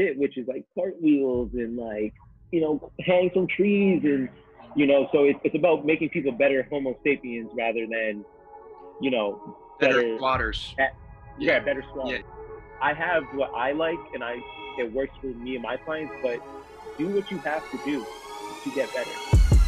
shit, which is like cartwheels and like you know hang from trees and you know. So it's it's about making people better Homo sapiens rather than you know Better better squatters. yeah, better squad. Yeah. I have what I like, and I it works for me and my clients. But do what you have to do to get better.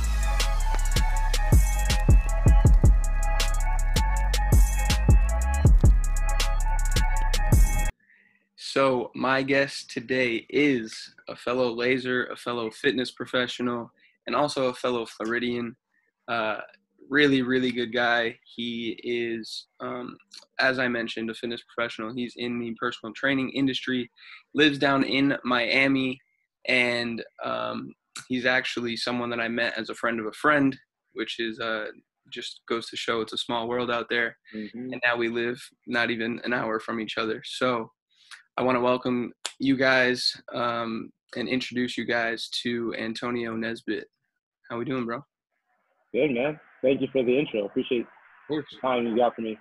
So my guest today is a fellow laser, a fellow fitness professional, and also a fellow Floridian. Uh, really, really good guy. He is, um, as I mentioned, a fitness professional. He's in the personal training industry, lives down in Miami, and um, he's actually someone that I met as a friend of a friend, which is uh, just goes to show it's a small world out there. Mhm. and now we live not even an hour from each other. So I want to welcome you guys um, and introduce you guys to Antonio Nesbitt. How we doing, bro? Good man. Thank you for the intro. Appreciate the time you got for me.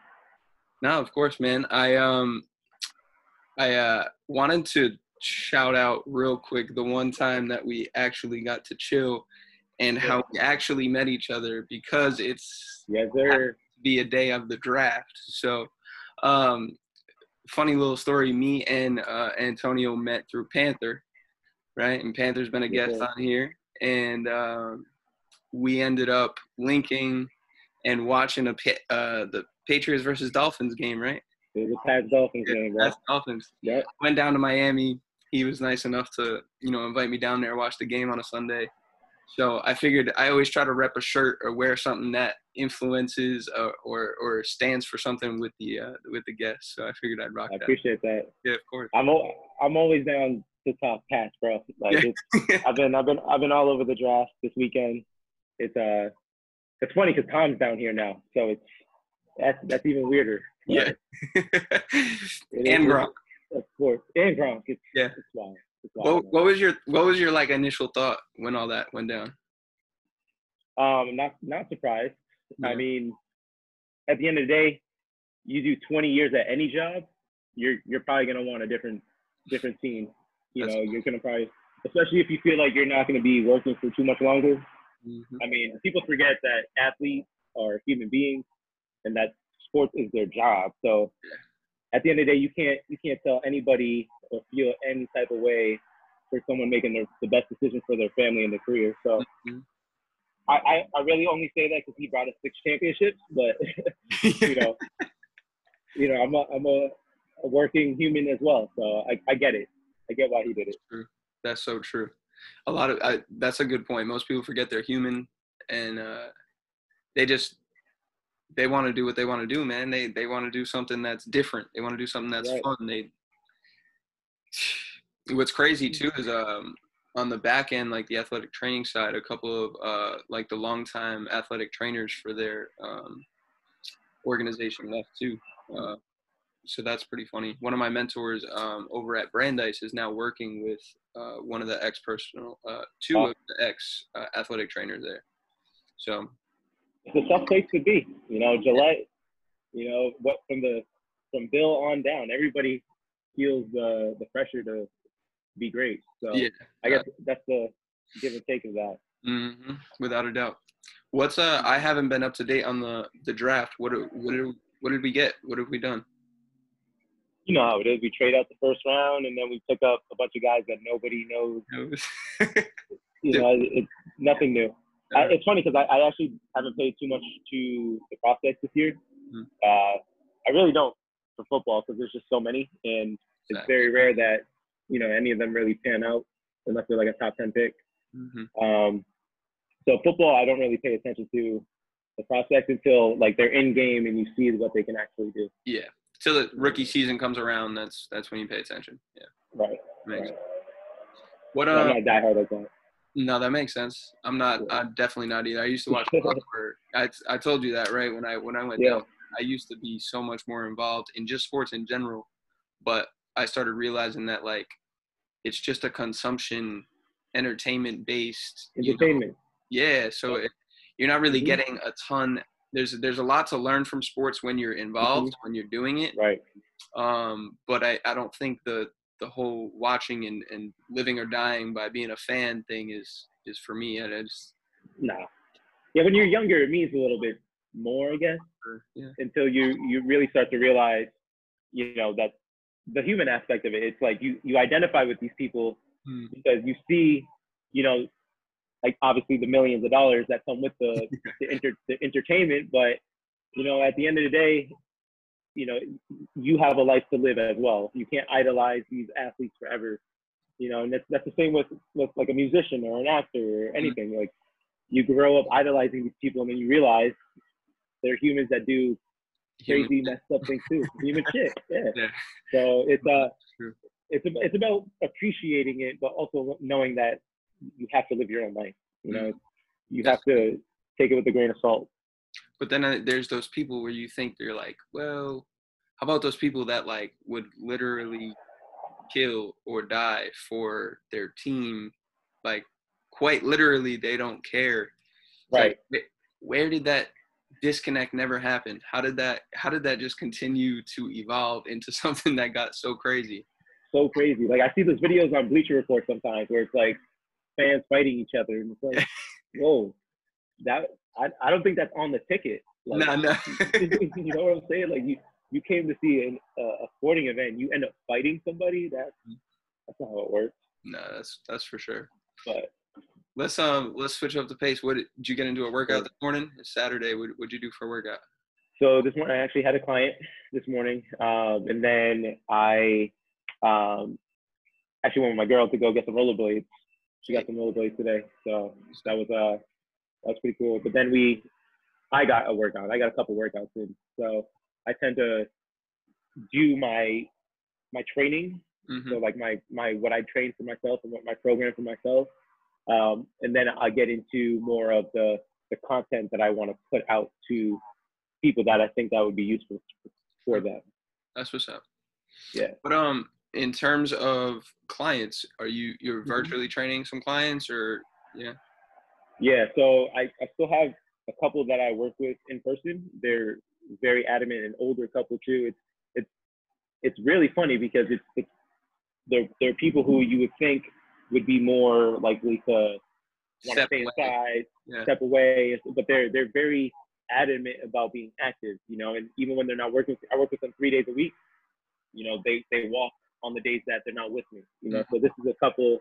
No, of course, man. I um, I uh, wanted to shout out real quick the one time that we actually got to chill and how we actually met each other because it's Yes, sir. be a day of the draft. So, um, funny little story. Me and uh, Antonio met through Panther, right? And Panther's been a guest sir. on here, and um, we ended up linking and watching a uh, the Patriots versus Dolphins game, right? It was a Pats Dolphins game, bro. That's Dolphins. Yep. Went down to Miami. He was nice enough to, you know, invite me down there, watch the game on a Sunday. So I figured I always try to rep a shirt or wear something that influences uh, or or stands for something with the uh, with the guests. So I figured I'd rock I appreciate that. Yeah, of course. I'm al- I'm always down to talk Pats, bro. Like I've been I've been I've been all over the draft this weekend. It's uh it's funny because Tom's down here now, so it's that's that's even weirder. Yeah. and Gronk. of course, and Gronk. It's, Yeah. it's wild. What, what was your what was your like initial thought when all that went down? Um, not not surprised. I mean, at the end of the day, you do 20 years at any job, you're you're probably gonna want a different different team. You That's- know, you're gonna probably, especially if you feel like you're not gonna be working for too much longer. Mhm. I mean, people forget that athletes are human beings, and that sports is their job. So, at the end of the day, you can't you can't tell anybody or feel any type of way for someone making their, the best decision for their family and their career. So. Mhm. I, I, I really only say that because he brought us six championships, but you know, you know, I'm a I'm a, a working human as well, so I, I get it. I get why he did it. That's so true. A lot of I, that's a good point. Most people forget they're human, and uh, they just they want to do what they want to do, man. They they want to do something that's different. They want to do something that's Right. fun. They what's crazy too is um on the back end, like the athletic training side, a couple of uh like the longtime athletic trainers for their um organization left too. Uh, so that's pretty funny. One of my mentors um, over at Brandeis is now working with uh, one of the ex personal, uh, two Oh. of the ex uh, athletic trainers there. So It's a tough place to be, you know. Gillette, you know, what from the from Bill on down, everybody feels the the pressure to be great. So yeah, I guess that's the give and take of that. hmm without a doubt. What's uh? I haven't been up to date on the the draft. What did- what did what did we get? What have we done? You know how it is. We trade out the first round, and then we pick up a bunch of guys that nobody knows. You know, it's nothing new. I, it's funny because I, I actually haven't paid too much to the prospects this year. Mhm. Uh, I really don't for football because there's just so many, and it's Exactly. very rare that you know any of them really pan out unless they're like a top ten pick. Mhm. Um, so football, I don't really pay attention to the prospects until like they're in game and you see what they can actually do. Yeah, till the rookie season comes around. That's that's when you pay attention. Yeah, Right. makes right. What I'm uh? not diehard like that. No, that makes sense. I'm not. I'm definitely not either. I used to watch soccer. I I told you that right when I when I went Yeah. down. I used to be so much more involved in just sports in general, but I started realizing that like it's just a consumption, entertainment based. Entertainment. Yeah, so it, you're not really Mhm. getting a ton. There's there's a lot to learn from sports when you're involved when you're doing it. Right. Um, but I I don't think the the whole watching and, and living or dying by being a fan thing is is for me. I just no. Yeah, when you're younger, it means a little bit more, I guess. yeah. Until you you really start to realize, you know, that the human aspect of it. It's like you you identify with these people Hmm. because you see, you know, like obviously the millions of dollars that come with the the, inter, the entertainment, but you know, at the end of the day, you know, you have a life to live as well. You can't idolize these athletes forever. You know, and that's that's the same with with like a musician or an actor or anything. Like you grow up idolizing these people, and then you realize they're humans that do crazy, messed up things too. Human shit. Yeah. Yeah. So it's uh True. it's it's about appreciating it, but also knowing that you have to live your own life. You know, you have to take it with a grain of salt. But then uh, there's those people where you think they're like, well, how about those people that like would literally kill or die for their team? Like, quite literally, they don't care. It's like, Right. where did that disconnect never happen? How did that? How did that just continue to evolve into something that got so crazy? So crazy. Like I see those videos on Bleacher Report sometimes where it's like fans fighting each other, and it's like, whoa, that I, I don't think that's on the ticket. Like, no, no. you know what I'm saying? Like you you came to see an, uh, a sporting event, you end up fighting somebody. That's that's not how it works. no, that's that's for sure. But Let's um let's switch up the pace. What did, you get into a workout this morning? It's Saturday. What what'd you do for a workout? So this morning I actually had a client this morning, um, and then I um, actually went with my girl to go get some rollerblades. She got some rollerblades today, so that was uh that was pretty cool. But then we, I got a workout. I got a couple workouts in, so I tend to do my my training hmm so like my my what I train for myself and what my program for myself, um, and then I get into more of the the content that I want to put out to people that I think that would be useful for them. That's what's up. Yeah. But um, in terms of clients, are you you're Mhm. virtually training some clients or yeah? Yeah, so I, I still have a couple that I work with in person. They're very adamant, an older couple too. It's it's it's really funny because it's it's they're they're people who you would think would be more likely to want to Step stay away. inside, Yeah. step away, but they're they're very adamant about being active, you know. And even when they're not working, I work with them three days a week. You know, they they walk on the days that they're not with me. You know, mm-hmm. so this is a couple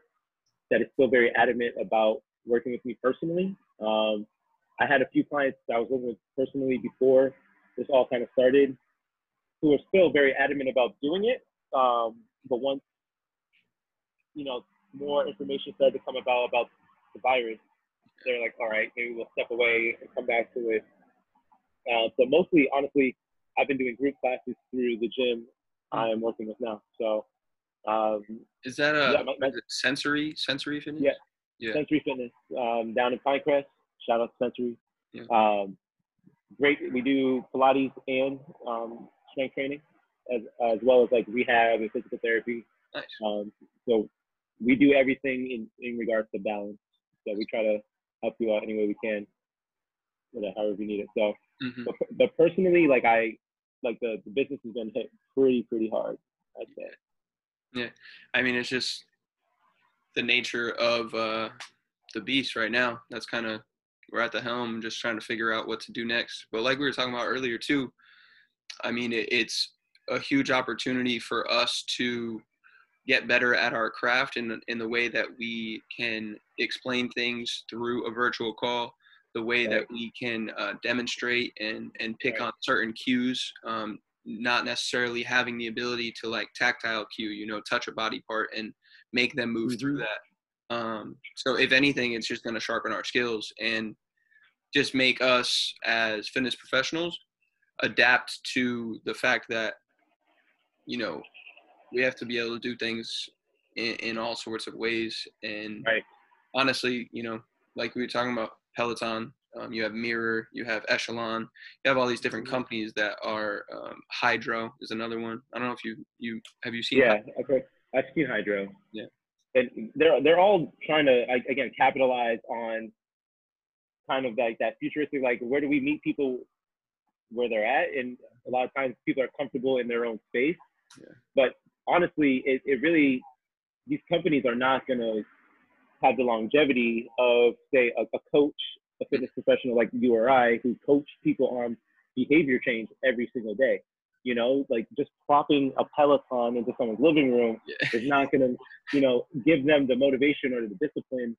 that is still very adamant about working with me personally. Um, I had a few clients that I was working with personally before this all kind of started, who are still very adamant about doing it. Um, but once you know more information started to come about about the virus, they're like, all right, maybe we'll step away and come back to it. Uh, so mostly, honestly, I've been doing group classes through the gym I'm working with now. So um, Is that a Yeah, my- my- sensory sensory fitness? Yeah. Yeah. Sensory Fitness um, down in Pinecrest. Shout out to Sensory. Yeah. Um, great. We do Pilates and um, strength training, as as well as like rehab and physical therapy. Nice. Um, so we do everything in in regards to balance. So we try to help you out any way we can, however you need it. So, Mhm. but, but personally, like I, like the the business has been hit pretty pretty hard. I'd say. I mean, it's just the nature of uh, the beast right now. That's kind of we're at the helm, just trying to figure out what to do next. But like we were talking about earlier too, I mean, it, it's a huge opportunity for us to get better at our craft in in the way that we can explain things through a virtual call, the way that we can uh, demonstrate and and pick Right. on certain cues. Um, not necessarily having the ability to like tactile cue, you know, touch a body part and make them move through Mhm. that. Um, so if anything, it's just going to sharpen our skills and just make us as fitness professionals adapt to the fact that you know we have to be able to do things in, in all sorts of ways and Right. honestly you know like we were talking about peloton um, you have mirror you have echelon you have all these different Mhm. companies that are um, Hydrow is another one i don't know if you you have you seen Yeah, okay. I've Hydrow. Yeah. And they're they're all trying to like, again capitalize on kind of like that futuristic like where do we meet people where they're at and a lot of times people are comfortable in their own space. Yeah. But honestly, it, it really these companies are not going to have the longevity of say a, a coach, a fitness professional like you or I, who coach people on behavior change every single day. You know, like just plopping a Peloton into someone's living room Yeah. is not going to, you know, give them the motivation or the discipline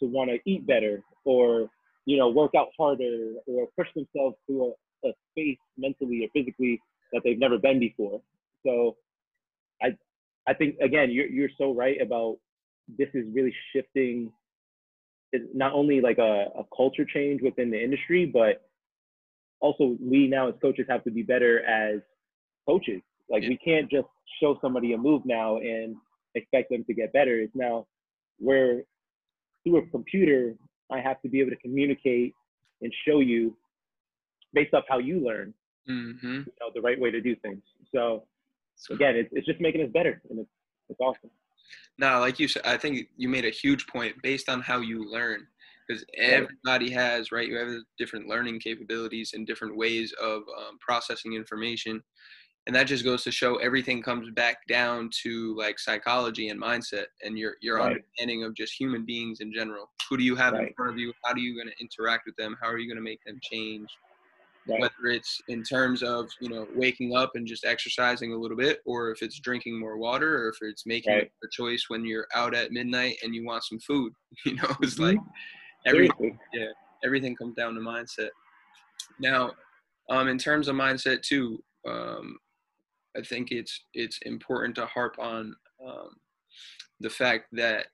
to want to eat better or, you know, work out harder or push themselves to a, a space mentally or physically that they've never been before. So I, I think again, you're, you're so right about this is really shifting it's not only like a, a culture change within the industry, but also we now as coaches have to be better as coaches. Like Yeah. we can't just show somebody a move now and expect them to get better. It's now where through a computer, I have to be able to communicate and show you based off how you learn, Mm-hmm. you know, the right way to do things. So again, it's, it's just making us better and it's, it's awesome. No, like you said, I think you made a huge point based on how you learn, because everybody has right. You have different learning capabilities and different ways of um, processing information, and that just goes to show everything comes back down to like psychology and mindset, and your your Right. understanding of just human beings in general. Who do you have in front of you? How are you going to interact with them? How are you going to make them change? Right. whether it's in terms of you know waking up and just exercising a little bit or if it's drinking more water or if it's making Right. a choice when you're out at midnight and you want some food you know it's like everything Seriously. everything comes down to mindset now um, in terms of mindset too um, i think it's it's important to harp on um, the fact that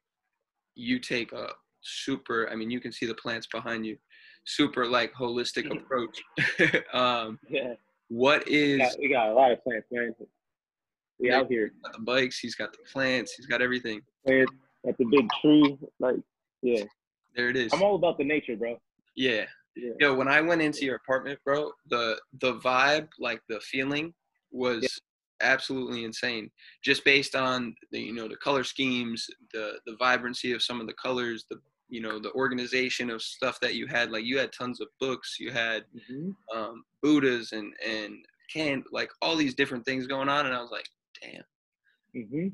you take a super i mean you can see the plants behind you super like holistic approach um, Yeah. what We got, we got a lot of plants, man. We Yeah. out here. the bikes he's got the plants he's got everything Plants at the big tree. Like, yeah. there it is I'm all about the nature, bro. yeah Yeah. Yo, when I went into your apartment, bro, the the vibe, like the feeling, was absolutely insane. Just based on the you know the color schemes, the the vibrancy of some of the colors, the you know the organization of stuff that you had. Like you had tons of books, you had hmm um, Buddhas and and can like all these different things going on, and I was like, damn, hmm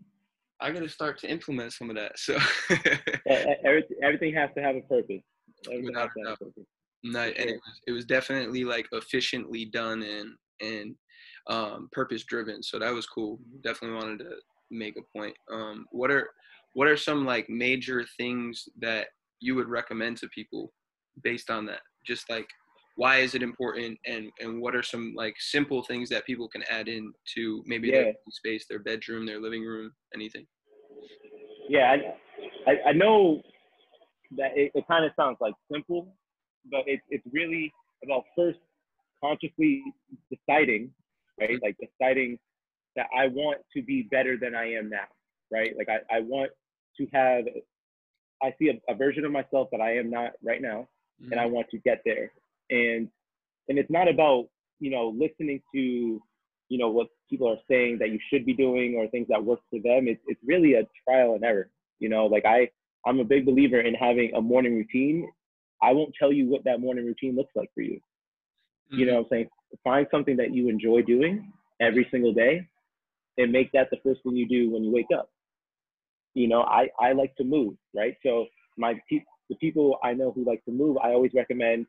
I gotta start to implement some of that. So. Everything, everything has to have a purpose. Everything Without has to have a purpose. No, and it was it was definitely like efficiently done and and um, purpose driven. So that was cool. Definitely wanted to make a point. Um, what are what are some like major things that you would recommend to people based on that? Just like why is it important and and what are some like simple things that people can add in to maybe Yeah. their space, their bedroom, their living room, anything. Yeah, I, I, I know that it, it kind of sounds like simple, but it, it's really about first consciously deciding, right? Like deciding that I want to be better than I am now, right? Like I, I want to have, I see a, a version of myself that I am not right now, and I mm-hmm. want to get there. And and it's not about you know listening to you know what people are saying that you should be doing or things that work for them. It's it's really a trial and error. You know, like I I'm a big believer in having a morning routine. I won't tell you what that morning routine looks like for you. Mm-hmm. You know what I'm saying? Find something that you enjoy doing every single day and make that the first thing you do when you wake up. You know, I, I like to move, right? So my pe- the people I know who like to move, I always recommend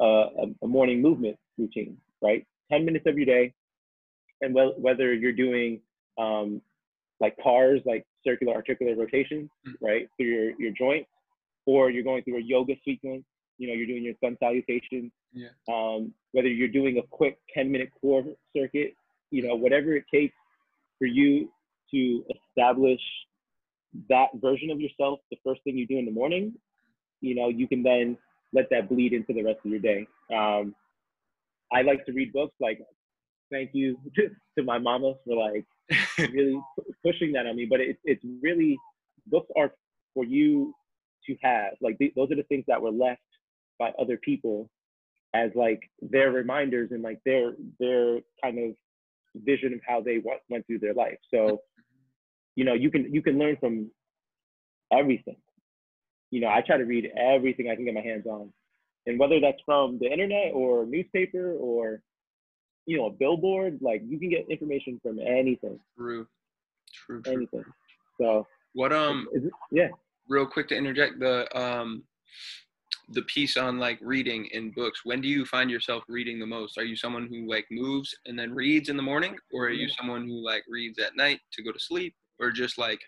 uh, a, a morning movement routine, right? 10 minutes every day. And wh- whether you're doing um, like CARs, like circular articular rotation, Mm. right, through your, your joints, or you're going through a yoga sequence, you know, you're doing your sun salutation, Yeah. um, whether you're doing a quick 10 minute core circuit, you know, whatever it takes for you to establish that version of yourself the first thing you do in the morning, you know, you can then let that bleed into the rest of your day. Um, I like to read books. Like, thank you to my mama for like really pu- pushing that on me. But it's it's really books are for you to have. Like th- those are the things that were left by other people as like their reminders and like their their kind of vision of how they went, went through their life. So, you know, you can you can learn from everything. You know, I try to read everything I can get my hands on, and whether that's from the internet or newspaper or you know a billboard, like you can get information from anything. True. True. True. anything. So What um is it, yeah, real quick to interject the um the piece on like reading in books when do you find yourself reading the most are you someone who like moves and then reads in the morning or are you someone who like reads at night to go to sleep or just like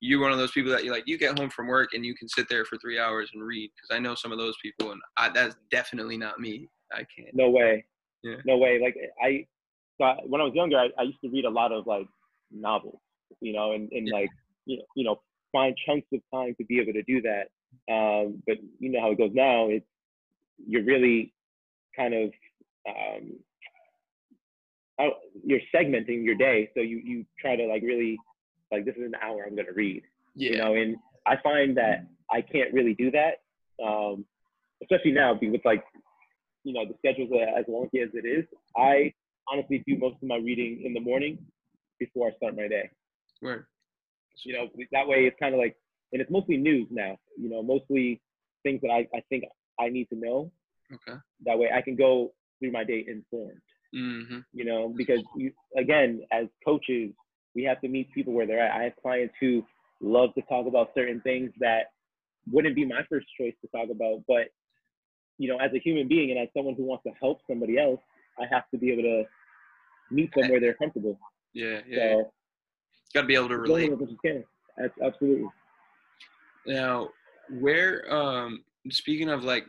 you're one of those people that you like you get home from work and you can sit there for three hours and read because i know some of those people and I, that's definitely not me i can't no way. Yeah. No way. Like I, so when I was younger, I, I used to read a lot of like novels, you know, and, and Yeah. like, you know, you know, find chunks of time to be able to do that. Um, but you know how it goes now. It's you're really kind of um, I- you're segmenting your day, so you you try to like really like this is an hour I'm gonna read, yeah you know, and I find that I can't really do that, um, especially now be- with like you know the schedule's as wonky as it is. I honestly do most of my reading in the morning before I start my day Right. you know that way it's kind of like and it's mostly news now you know mostly things that I, I think i need to know. Okay. That way i can go through my day informed. Mm-hmm. You know because you, again as coaches we have to meet people where they're at. I have clients who love to talk about certain things that wouldn't be my first choice to talk about but you know as a human being and as someone who wants to help somebody else i have to be able to meet them where they're comfortable. Yeah yeah, so got to be able to relate as as you can. That's absolutely Now, where um speaking of like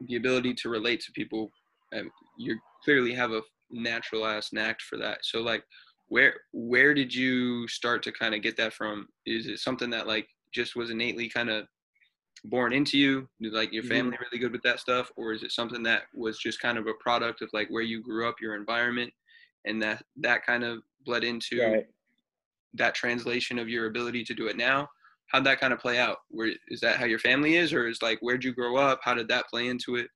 the ability to relate to people, um, you clearly have a natural ass knack for that. So like, where where did you start to kind of get that from? Is it something that like just was innately kind of born into you? Like your Mhm. family really good with that stuff, or is it something that was just kind of a product of like where you grew up, your environment, and that that kind of bled into right. that translation of your ability to do it now how'd that kind of play out? Where is that how your family is or is like where'd you grow up? How did that play into it?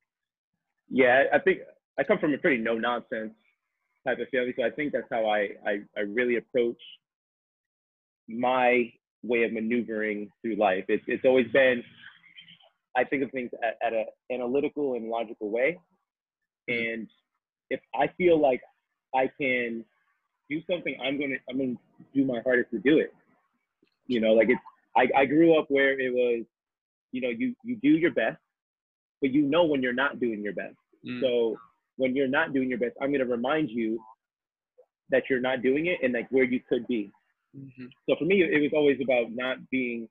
Yeah, I think I come from a pretty no nonsense type of family, so I think that's how I, I, I really approach my way of maneuvering through life. It's it's always been I think of things at, at an analytical and logical way, mm-hmm. and if I feel like I can do something, I'm gonna I'm gonna do my hardest to do it. You know, like it's I, I grew up where it was, you know, you you do your best, but you know when you're not doing your best. Mm, So when you're not doing your best, I'm going to remind you that you're not doing it and like where you could be. mhm, So for me, it was always about not being,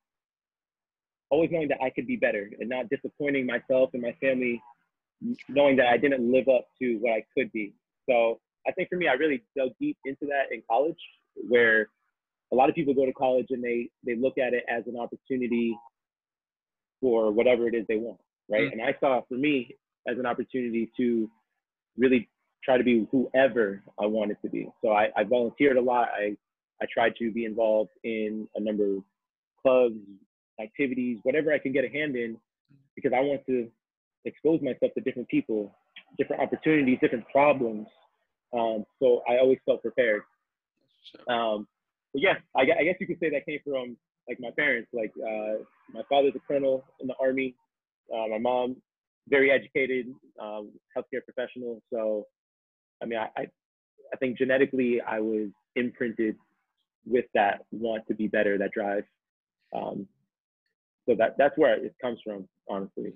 always knowing that I could be better and not disappointing myself and my family, knowing that I didn't live up to what I could be. So I think for me, I really dug deep into that in college, where a lot of people go to college and they they look at it as an opportunity for whatever it is they want, right? Mm. And I saw for me as an opportunity to really try to be whoever I wanted to be. So I, I volunteered a lot. I I tried to be involved in a number of clubs, activities, whatever I can get a hand in, because I want to expose myself to different people, different opportunities, different problems. Um, so I always felt prepared. Um, but yeah, I, I guess you could say that came from like my parents. Like uh, my father's a colonel in the army. Uh, my mom, very educated, um, healthcare professional. So, I mean, I, I, I think genetically I was imprinted with that want to be better, that drive. Um, so that that's where it comes from, honestly.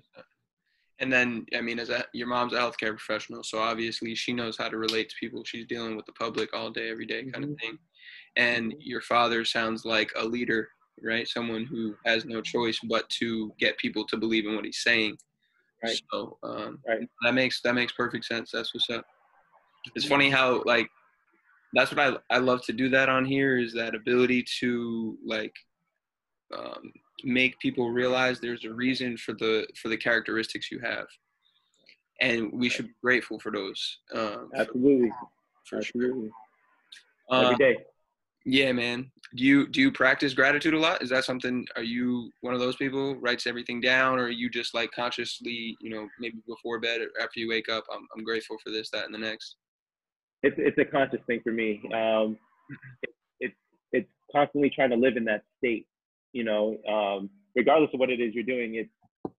And then i mean as a your mom's a healthcare professional so obviously she knows how to relate to people. She's dealing with the public all day every day kind of Mhm. thing. And your father sounds like a leader right? Someone who has no choice but to get people to believe in what he's saying. Right. so um, Right. that makes that makes perfect sense. That's what's up. It's funny how like that's what I I love to do that on here is that ability to like um, make people realize there's a reason for the for the characteristics you have, and we should be grateful for those. Um, Absolutely, for sure. absolutely. Uh, Every day. yeah, man. Do you do you practice gratitude a lot? Is that something? Are you one of those people writes everything down, or are you just like consciously, you know, maybe before bed or after you wake up, I'm I'm grateful for this, that, and the next. it's it's a conscious thing for me. Um, it, it's it's constantly trying to live in that state, you know, um, regardless of what it is you're doing. It's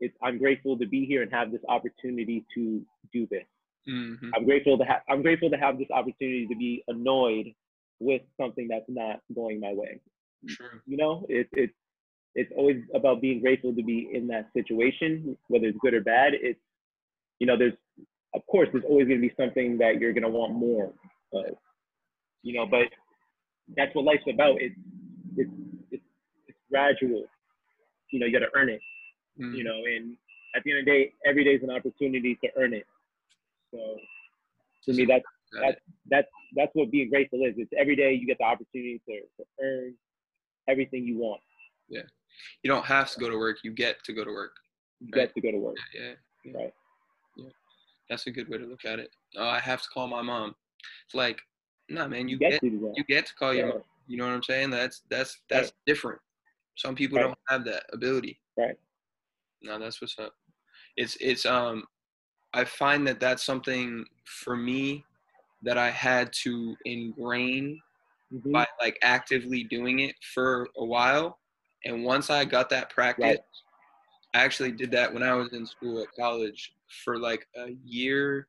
it's I'm grateful to be here and have this opportunity to do this. hmm I'm grateful to have I'm grateful to have this opportunity to be annoyed with something that's not going my way. True. You know, it's it's it's always about being grateful to be in that situation, whether it's good or bad. It's you know, there's of course there's always going to be something that you're going to want more of, you know, but that's what life's about. It's, it's gradual. You know, you got to earn it. Mm. You know, and at the end of the day, every day is an opportunity to earn it. So to me, that's that's that's that's what being grateful is. It's every day you get the opportunity to, to earn everything you want. Yeah, you don't have to go to work. You get to go to work. You Right. get to go to work. Yeah. yeah. Right. Yeah. That's a good way to look at it. Oh, I have to call my mom. It's like, nah, man, you You get get to you get to call your mom. You know what I'm saying? That's that's that's different. Some people Right. don't have that ability. Right. No, that's what's up. It's it's um I find that that's something for me that I had to ingrain Mhm. by like actively doing it for a while. And once I got that practice, I actually did that when I was in school at college for like a year.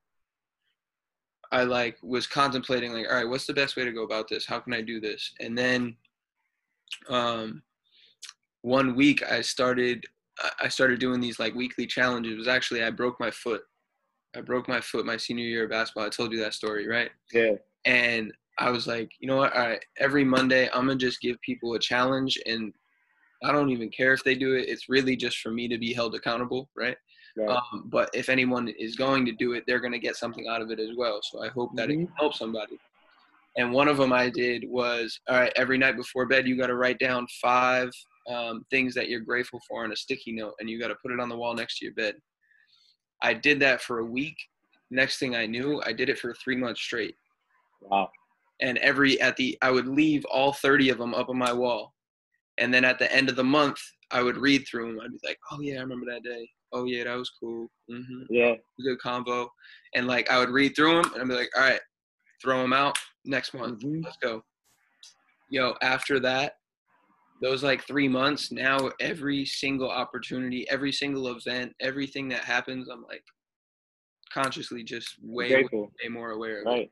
I like was contemplating like, all right, what's the best way to go about this? How can I do this? And then um one week I started I- started doing these like weekly challenges. It was actually I broke my foot. I broke my foot my senior year of basketball. I told you that story, right? Yeah. and I was like, you know what? All right, every Monday I'm gonna just give people a challenge, and I don't even care if they do it. It's really just for me to be held accountable, right? Right. Um, but if anyone is going to do it, they're gonna get something out of it as well. So I hope that it Mhm. can help somebody. And one of them I did was, all right, every night before bed, you got to write down five um, things that you're grateful for on a sticky note, and you got to put it on the wall next to your bed. I did that for a week. Next thing I knew, I did it for three months straight wow. and every at the I would leave all 30 of them up on my wall. And then at the end of the month, I would read through them. I'd be like, "Oh yeah, I remember that day. Oh yeah, that was cool. hmm Yeah. Good combo." And like I would read through them, and I'd be like, "All right, throw them out next month. Mhm. Let's go." Yo, after that, those like three months, now every single opportunity, every single event, everything that happens, I'm like consciously just way, way, Grateful. way more aware of it. Right.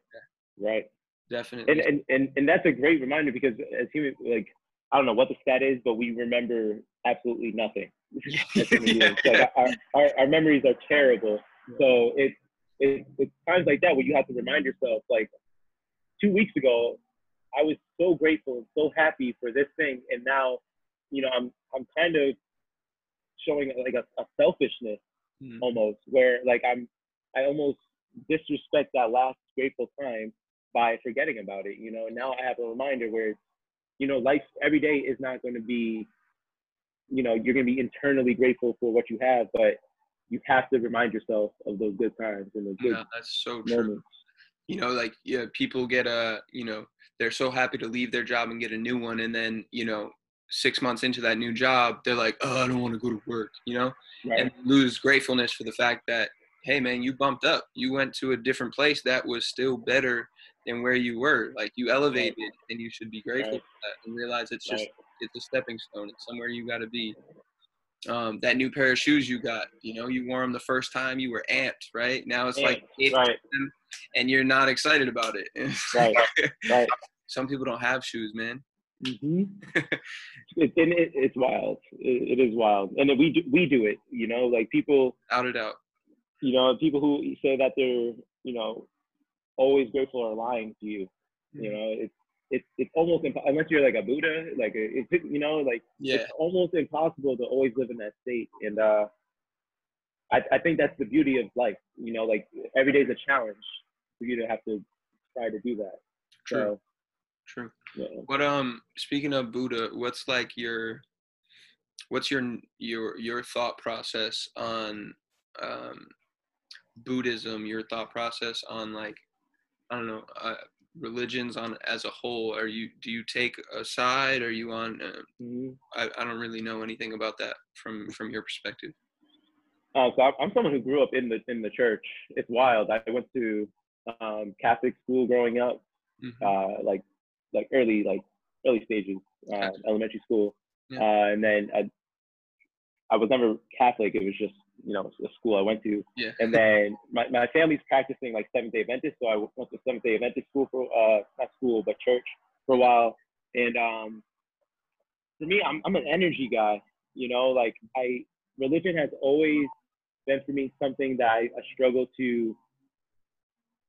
Right. Definitely. And, and and and that's a great reminder because as human, like I don't know what the stat is, but we remember absolutely nothing. human. Like our, our our memories are terrible. So it's it, it's times like that where you have to remind yourself, like two weeks ago, I was so grateful and so happy for this thing, and now, you know, I'm I'm kind of showing like a, a selfishness Mhm. almost, where like I'm I almost disrespect that last grateful time by forgetting about it. You know, now I have a reminder where, you know, life every day is not going to be, you know, you're going to be internally grateful for what you have, but you have to remind yourself of those good times and those good Yeah, that's so true. You know, like yeah, people get a you know they're so happy to leave their job and get a new one, and then you know six months into that new job, they're like, oh, I don't want to go to work. You know, Right. and lose gratefulness for the fact that hey man you bumped up you went to a different place that was still better than where you were like you elevated and you should be grateful Right. for that and realize it's just Right. it's a stepping stone it's somewhere you got to be um, that new pair of shoes you got you know you wore them the first time you were amped right now it's like right. and you're not excited about it Right. Right. some people don't have shoes man Mm-hmm. it, and it, it's wild. It, it is wild, and we do, we do it. You know, like people, out it out you know, people who say that they're, you know, always grateful are lying to you. You know, it's it's it's almost impo- unless you're like a Buddha, like it's you know, like yeah it's almost impossible to always live in that state. And uh, I I think that's the beauty of life. You know, like every day is a challenge for you to have to try to do that. true So, true yeah. What um speaking of Buddha, what's like your what's your your your thought process on um Buddhism, your thought process on like I don't know, uh, religions on as a whole. Are you do you take a side? Are you on uh, Mhm. I, I don't really know anything about that from from your perspective. Uh, so I'm, someone who grew up in the in the church. It's wild. I went to um, Catholic school growing up, Mhm. uh, like like early like early stages, uh, elementary school, Yeah. uh, and then I, I was never Catholic. It was just you know the school I went to. Yeah. And then my, my family's practicing like Seventh Day Adventist, so I went to Seventh Day Adventist school for uh not school but church for a while. And um, for me, I'm I'm an energy guy. You know, like I religion has always been for me something that I, I struggle to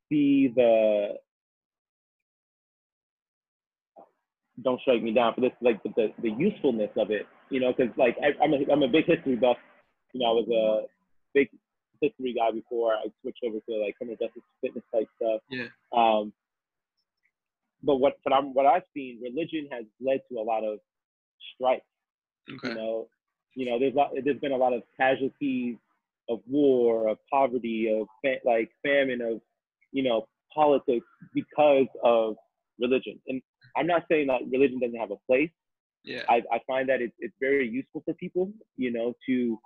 see the don't strike me down for this like the, the, the usefulness of it you know because like I, I'm, a, I'm a big history buff you know i was a big history guy before i switched over to like criminal justice fitness type stuff Yeah. um but what but i'm what i've seen religion has led to a lot of strife Okay. you know you know there's lot, there's been a lot of casualties of war of poverty of fa- like famine of you know politics because of religion and i'm not saying that religion doesn't have a place Yeah. i, I find that it's, it's very useful for people you know to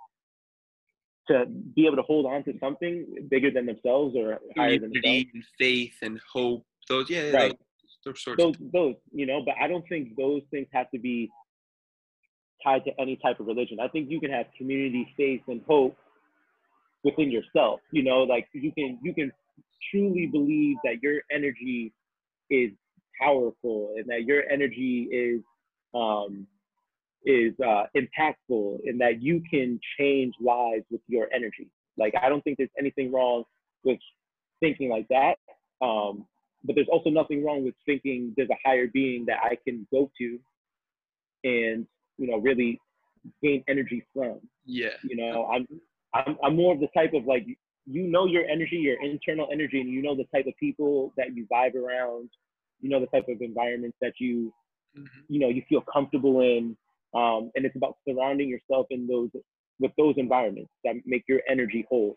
to be able to hold on to something bigger than themselves or higher than themselves and faith and hope. Those, yeah, Right. those, those sorts those those you know but i don't think those things have to be tied to any type of religion i think you can have community faith and hope within yourself you know like you can you can truly believe that your energy is powerful and that your energy is um is uh impactful in that you can change lives with your energy like i don't think there's anything wrong with thinking like that um but there's also nothing wrong with thinking there's a higher being that I can go to and you know really gain energy from. yeah. You know, I'm I'm I'm more of the type of like you know your energy, your internal energy, and you know the type of people that you vibe around. You know the type of environments that you Mhm. you know you feel comfortable in, um, and it's about surrounding yourself in those with those environments that make your energy whole,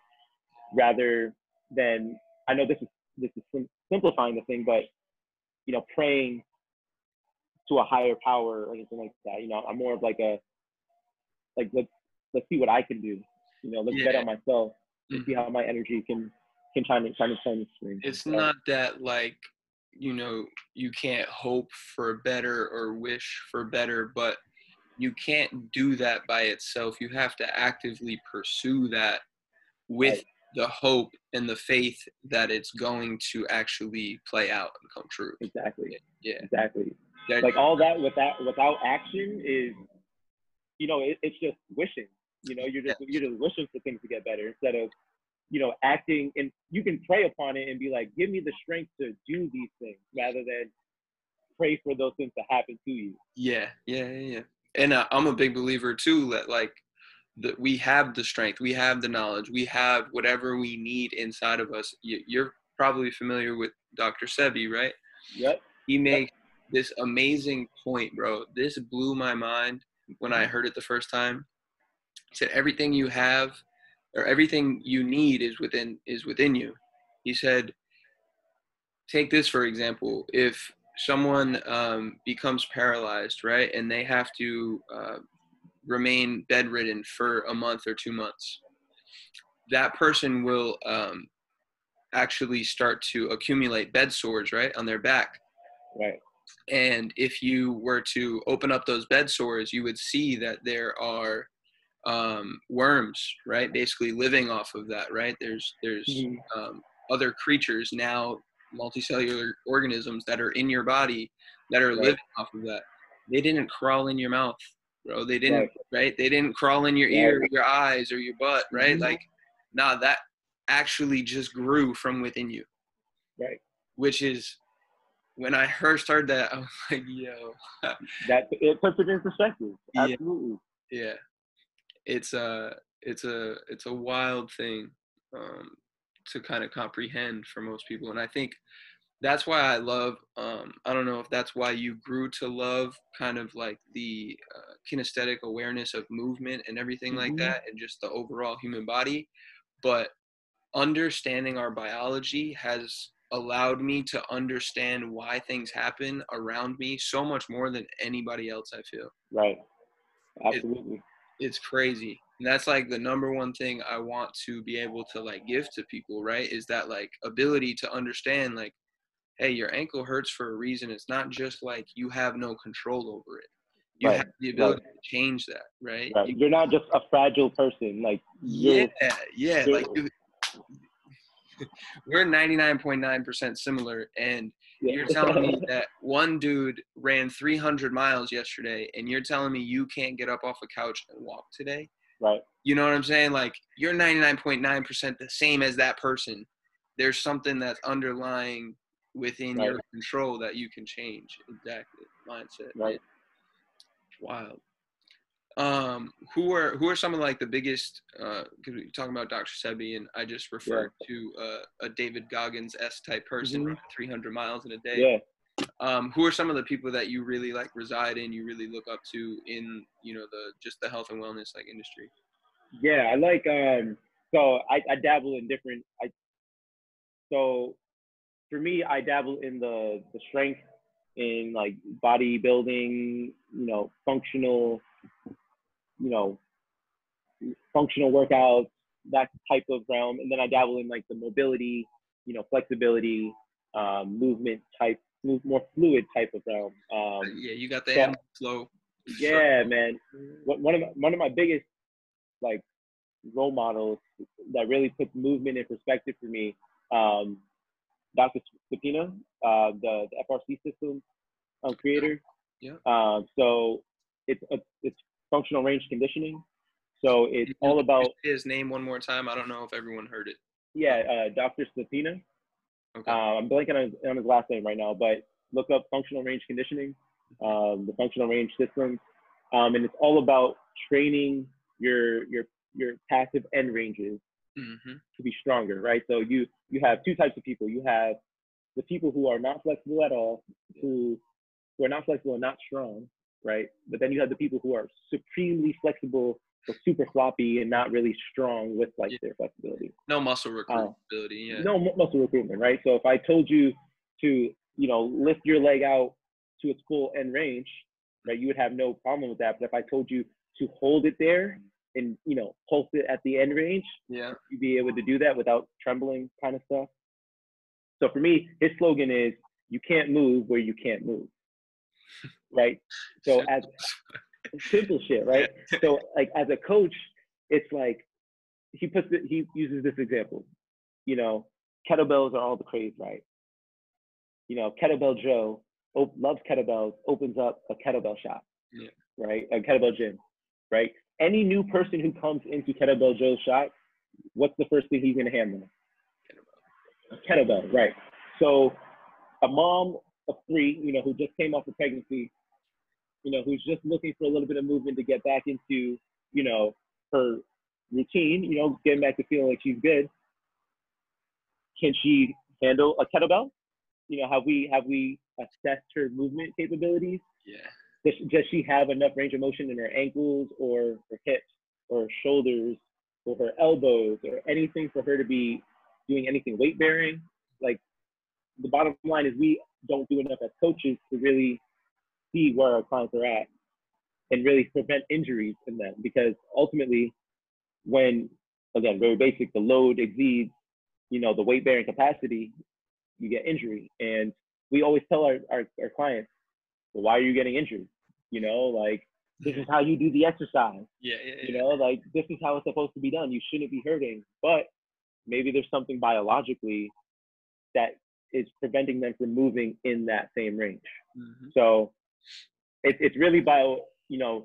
rather than I know this is this is sim- simplifying the thing, but you know praying to a higher power or anything like that. You know, I'm more of like a like let's let's see what I can do. You know, let's bet Yeah. on myself and Mhm. see how my energy can can shine shine and shine the screen. It's So, not that like you know you can't hope for better or wish for better, but you can't do that by itself. You have to actively pursue that with Right. the hope and the faith that it's going to actually play out and come true. exactly, Yeah. exactly. That- Like all that without without action is, you know, it, it's just wishing. You know, you're just you're just wishing for things to get better instead of, you know, acting. And you can pray upon it and be like, give me the strength to do these things, rather than pray for those things to happen to you. Yeah, yeah, yeah, yeah. And uh, I'm a big believer too that like that we have the strength, we have the knowledge, we have whatever we need inside of us. You, you're probably familiar with Dr. Sebi, right? Yep. He makes this amazing point, bro. This blew my mind when I heard it the first time. He said everything you have or everything you need is within is within you. He said take this for example if someone um, becomes paralyzed right and they have to uh, remain bedridden for a month or two months that person will um, actually start to accumulate bed sores right on their back Right. and if you were to open up those bed sores you would see that there are um, worms right basically living off of that right there's there's Mhm. um, other creatures now multicellular organisms that are in your body that are Right. living off of that they didn't crawl in your mouth bro they didn't Right. right, they didn't crawl in your Right. ear your eyes or your butt right Mhm. like nah that actually just grew from within you Right. which is when i first heard that i was like yo That it puts it in perspective. Yeah. Absolutely. yeah it's a it's a it's a wild thing um, to kind of comprehend for most people and i think that's why i love um, i don't know if that's why you grew to love kind of like the uh, kinesthetic awareness of movement and everything like Mhm. that and just the overall human body but understanding our biology has allowed me to understand why things happen around me so much more than anybody else i feel Right. Absolutely. It's crazy and that's like the number one thing i want to be able to like give to people right is that like ability to understand like hey your ankle hurts for a reason it's not just like you have no control over it you Right, have the ability right. to change that, right? Right. You- You're not just a fragile person. Like yeah, yeah. Like we're 99.9% similar, and you're telling me that one dude ran 300 miles yesterday, and you're telling me you can't get up off a couch and walk today? right. You know what I'm saying? Like you're 99.9% the same as that person. There's something that's underlying within your control that you can change. Exactly. Mindset. Right. Wild. Um, who are who are some of like the biggest? Because we're talking about Dr. Sebi, and I just referred to uh, a David Goggins s type person Mhm. 300 miles in a day. Yeah. Um, who are some of the people that you really like reside in? You really look up to in you know the just the health and wellness like industry. Yeah, I like um so I, I dabble in different I so for me I dabble in the the strength in like bodybuilding, you know, functional, you know, functional workouts, that type of realm. And then I dabble in like the mobility, you know, flexibility, um, movement type, move, more fluid type of realm. Um, yeah, you got the so- flow. yeah, man. One of my, one of my biggest like role models that really puts movement in perspective for me, um, Dr. Stepina, uh, the, the FRC system um, creator. Yeah. Um, so it's a, it's functional range conditioning. So it's all about his name one more time. I don't know if everyone heard it. yeah, uh, Dr. Stepina. Okay. Uh, I'm blanking on his, on his last name right now, but look up functional range conditioning, um, the functional range system, um, and it's all about training your your your passive end ranges hmm to be stronger, right? So you you have two types of people. You have the people who are not flexible at all, who who are not flexible and not strong, right? But then you have the people who are supremely flexible but super floppy and not really strong with like Yeah. their flexibility No muscle uh, recruitability. yeah. no mu- muscle recruitment, right? So if I told you to, you know, lift your leg out to its full end range, right, you would have no problem with that. But if I told you to hold it there and, you know, pulse it at the end range, Yeah. you'd be able to do that without trembling kind of stuff. So for me, his slogan is, you can't move where you can't move, right? So as simple shit, right? So like as a coach, it's like he puts it, he uses this example. You know, kettlebells are all the craze, right? You know, kettlebell Joe op- loves kettlebells, opens up a kettlebell shop, Yeah. right? A kettlebell gym, right? Any new person who comes into kettlebell Joe's shop, what's the first thing he's gonna hand them? A kettlebell, right? So a mom of three, you know, who just came off of pregnancy, you know, who's just looking for a little bit of movement to get back into, you know, her routine, you know, getting back to feeling like she's good. Can she handle a kettlebell? You know, have we have we assessed her movement capabilities? Yeah. Does, does she have enough range of motion in her ankles or her hips or her shoulders or her elbows or anything for her to be doing anything weight bearing? Like the bottom line is we don't do enough as coaches to really see where our clients are at and really prevent injuries in them. Because ultimately when again very basic the load exceeds you know the weight bearing capacity you get injury. And we always tell our, our, our clients well, why are you getting injured? You know like this is how you do the exercise. Yeah. Yeah. you know like this is how it's supposed to be done. You shouldn't be hurting. But maybe there's something biologically that is preventing them from moving in that same range Mhm. so it, it's really about, you know,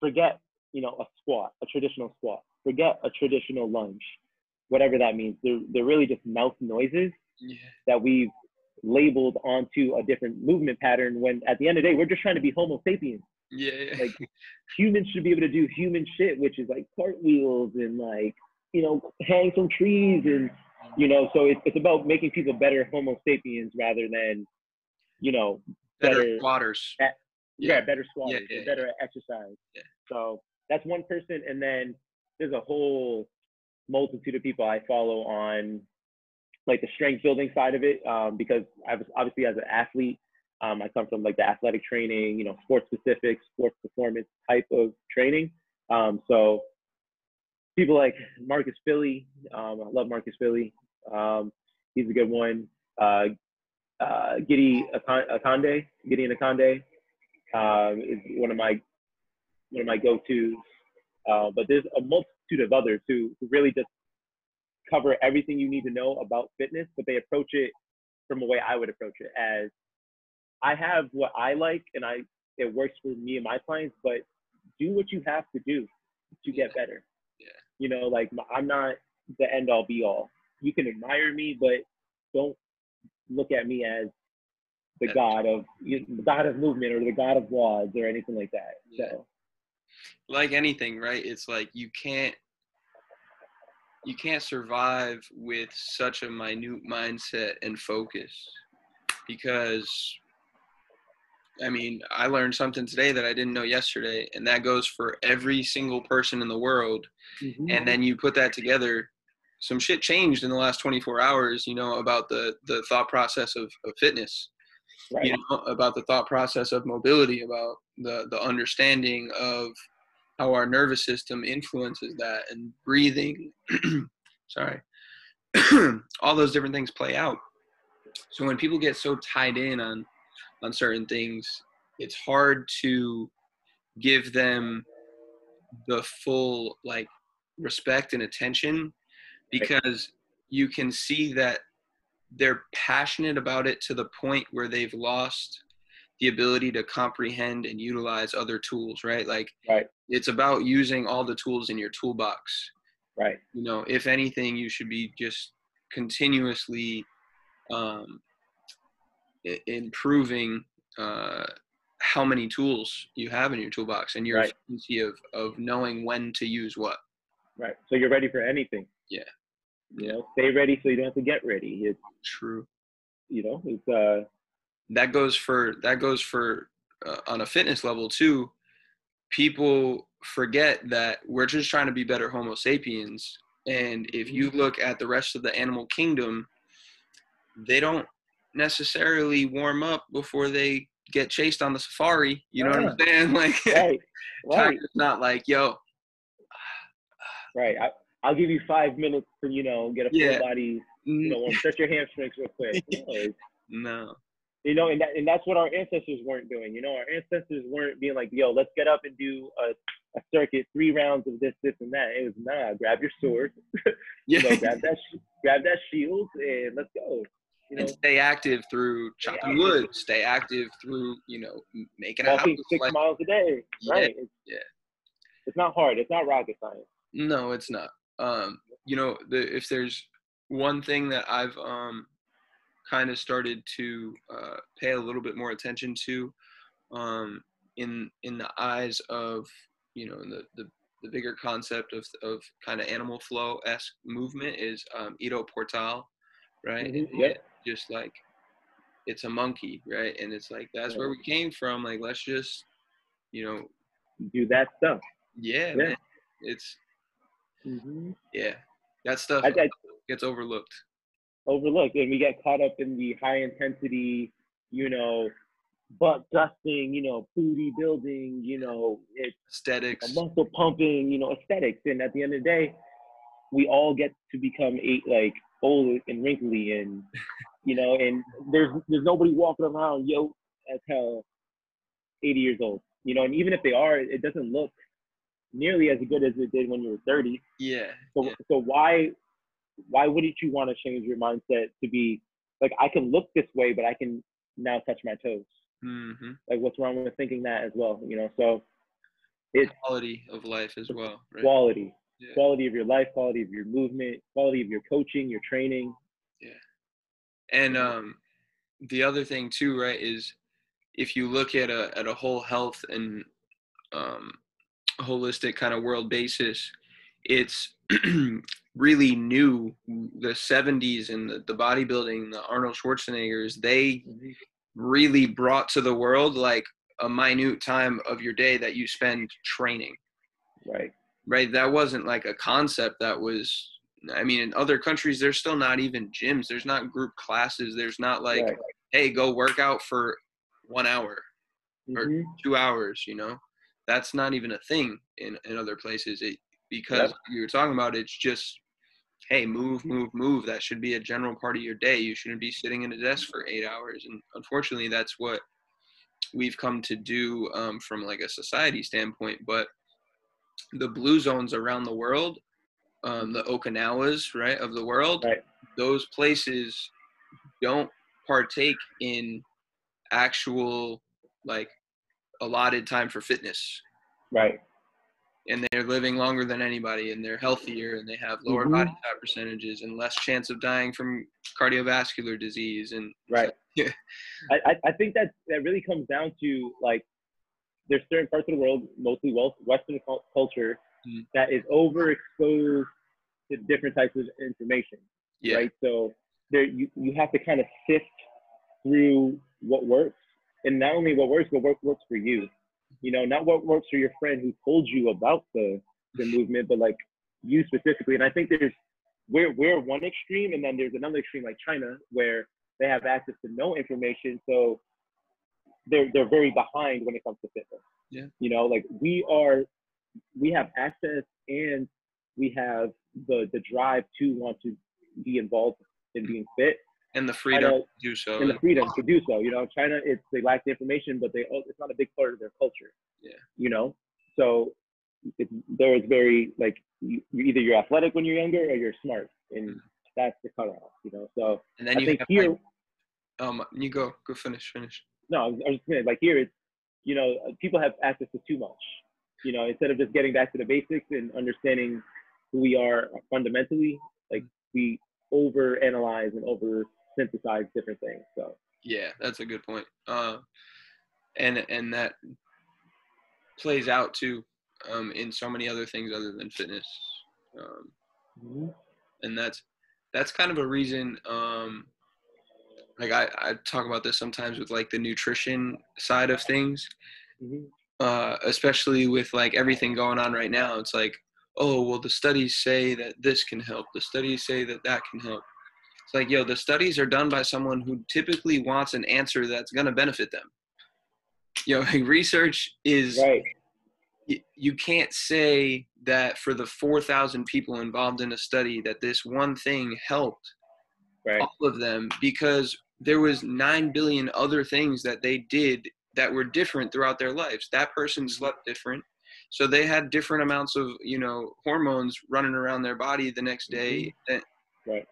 forget, you know, a squat, a traditional squat, forget a traditional lunge, whatever that means. They're, they're really just mouth noises Yeah. that we've labeled onto a different movement pattern when at the end of the day, we're just trying to be Homo sapiens. Yeah. yeah. Like humans should be able to do human shit, which is like cartwheels and like, you know, hang from trees and, you know, so it's, it's about making people better Homo sapiens rather than, you know, better, better- waters. yeah, Yeah. better squatters, yeah, or better at exercise. Yeah. So that's one person, and then there's a whole multitude of people I follow on like the strength building side of it, um, because I was obviously as an athlete, um, I come from like the athletic training, you know, sports specific, sports performance type of training. Um, so people like Marcus Filly, um, I love Marcus Filly. Um, he's a good one. Uh, uh, Giddy Akande, Gideon Akande. um, is one of my one of my go-tos. Uh, but there's a multitude of others who, who really just cover everything you need to know about fitness, but they approach it from a way I would approach it as I have what I like and I it works for me and my clients, but do what you have to do to get better. Yeah. You know, like I'm not the end all be all. You can admire me, but don't look at me as the That- god of you the god of movement or the god of wads or anything like that. Yeah. So like anything, right? It's like you can't you can't survive with such a minute mindset and focus because I mean, I learned something today that I didn't know yesterday, and that goes for every single person in the world. Mm-hmm. And then you put that together, some shit changed in the last 24 hours, you know, about the the thought process of, of fitness. Right. you know about the thought process of mobility about the the understanding of how our nervous system influences that and breathing. Sorry. All those different things play out. So when people get so tied in on on certain things it's hard to give them the full like respect and attention because you can see that they're passionate about it to the point where they've lost the ability to comprehend and utilize other tools right like Right. it's about using all the tools in your toolbox right. you know if anything you should be just continuously um, improving uh, how many tools you have in your toolbox and your Right. efficiency of, of knowing when to use what Right. So you're ready for anything. Yeah. You know, stay ready so you don't have to get ready. It's true you know, it's uh that goes for that goes for uh, on a fitness level too people forget that we're just trying to be better homo sapiens and if you look at the rest of the animal kingdom they don't necessarily warm up before they get chased on the safari you know what i'm saying like right. Right. Tiger's not like yo Right. I I'll give you five minutes to, you know, get a full Yeah. body, you know, mm. stretch your hamstrings real quick. No, it's- no you know, and that and that's what our ancestors weren't doing. You know, our ancestors weren't being like, yo, let's get up and do a, a circuit, three rounds of this, this, and that. It was nah, grab your sword, yeah you know, grab that grab that shield and let's go. You know, and stay active through chopping active. wood stay active through you know making a house six like miles a day. Yeah, Right. It's, yeah. It's not hard. It's not rocket science. No, it's not. Um, you know, the, if there's one thing that I've um, kind of started to uh, pay a little bit more attention to, um, in in the eyes of you know the the, the bigger concept of of kind of animal flow esque movement is um, Ido Portal, right? Mhm, yep. just like it's a monkey, right? And it's like that's where we came from. Like let's just you know, Do that stuff. yeah, Yeah. man, it's hmm yeah, that stuff I, I gets overlooked. overlooked, and we get caught up in the high intensity, you know, butt dusting, you know, booty building, you know, it's Aesthetics. muscle pumping, you know, aesthetics. And at the end of the day, we all get to become eight, like old and wrinkly, and you know, and there's there's nobody walking around yo as hell, 80 years old, you know, and even if they are, it doesn't look nearly as good as it did when you were 30. Yeah. So yeah. so why why wouldn't you want to change your mindset to be like I can look this way, but I can now touch my toes? hmm Like what's wrong with thinking that as well? You know, so it's Quality of life as well. Right? quality, Yeah. quality of your life, quality of your movement, quality of your coaching, your training. Yeah. And um, the other thing too, right, is if you look at a at a whole health and um, holistic kind of world basis, it's really new. The '70s and the, the bodybuilding, the Arnold Schwarzeneggers, they really brought to the world like a minute time of your day that you spend training. Right. Right? That wasn't like a concept that was i mean in other countries there's still not even gyms. There's not group classes. There's not like right. hey go work out for one hour or Mhm. two hours you know? That's not even a thing in in other places. It because Yep. you were talking about it's just hey move move move. That should be a general part of your day. You shouldn't be sitting in a desk for eight hours. And unfortunately that's what we've come to do um, from like a society standpoint. But the blue zones around the world, um, the Okinawas, right, of the world, Right. those places don't partake in actual like allotted time for fitness Right. and they're living longer than anybody and they're healthier and they have lower Mhm. body fat percentages and less chance of dying from cardiovascular disease and Right. Yeah. I, I, I think that that really comes down to like there's certain parts of the world, mostly West- Western cul- culture, Mhm. that is overexposed to different types of information. yeah Right. So there you, you have to kind of sift through what works. And not only what works, but what works for you. You know, not what works for your friend who told you about the the movement, but like you specifically. And I think there's we're we're one extreme and then there's another extreme like China where they have access to no information. So they're they're very behind when it comes to fitness. Yeah. You know, like we are we have access and we have the the drive to want to be involved in being fit and the freedom China- to do so and the freedom to do so. You know, China, it's they lack the information, but they oh, it's not a big part of their culture. Yeah. You know, so it's, there is very like you, either you're athletic when you're younger or you're smart, and Mhm. that's the cutoff. You know, so and then I you think have here, like, um you go go finish finish no, I was, I was just saying like here it's you know people have access to too much. You know, instead of just getting back to the basics and understanding who we are fundamentally, like we over analyze and over synthesize different things. So yeah that's a good point uh and and that plays out too um in so many other things other than fitness um and that's that's kind of a reason um like I, I talk about this sometimes with like the nutrition side of things Mhm. uh especially with like everything going on right now it's like oh well the studies say that this can help the studies say that that can help it's like yo the studies are done by someone who typically wants an answer that's going to benefit them yo like, research is right. y- you can't say that for the 4,000 people involved in a study that this one thing helped Right. all of them because there was 9 billion other things that they did that were different throughout their lives. That person slept different. So they had different amounts of, you know, hormones running around their body the next mm-hmm. day. That Right.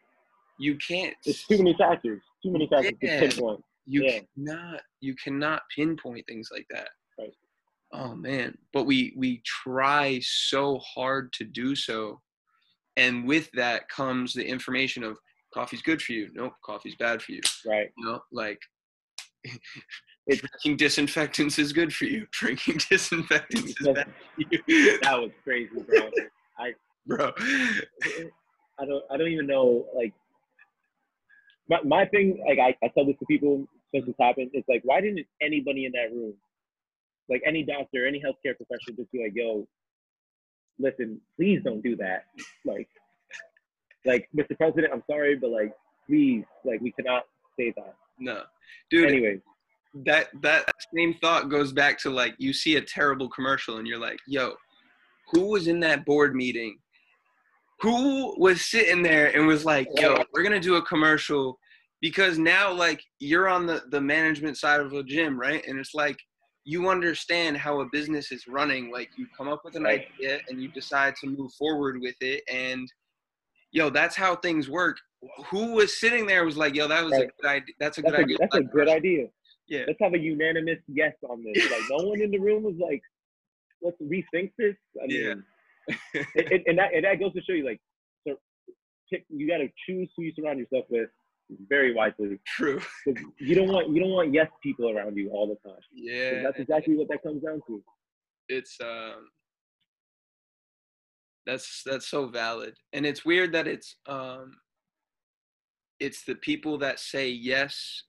You can't It's too many factors. Too many factors Yeah. to pinpoint. you Yeah. cannot you cannot pinpoint things like that Right. oh man but we we try so hard to do so and with that comes the information of coffee's good for you nope coffee's bad for you Right. you know like drinking disinfectants is good for you drinking disinfectants is bad for you That was crazy, bro. I bro I don't. I don't even know. Like, my my thing. Like, I, I tell this to people since this happened. It's like, why didn't anybody in that room, like any doctor, any healthcare professional, just be like, yo, listen, please don't do that. Like, like Mr. President, I'm sorry, but like, please, like, we cannot say that. no dude Anyway, that that same thought goes back to like you see a terrible commercial and you're like, yo, who was in that board meeting? Who was sitting there and was like, yo, we're gonna do a commercial because now like you're on the the management side of a gym, right? And it's like you understand how a business is running. Like you come up with an idea and you decide to move forward with it and yo, that's how things work. Who was sitting there was like, yo, that was Right. a good idea. That's a that's good a, idea. that's a good idea. Yeah. Let's have a unanimous yes on this. Like, no one in the room was like, let's rethink this. I Yeah. mean, and, and- and that and that goes to show you like so pick, you got to choose who you surround yourself with very wisely True. you don't want you don't want yes people around you all the time. Yeah. that's exactly what that comes down to it's um that's that's so valid. And it's weird that it's um it's the people that say yes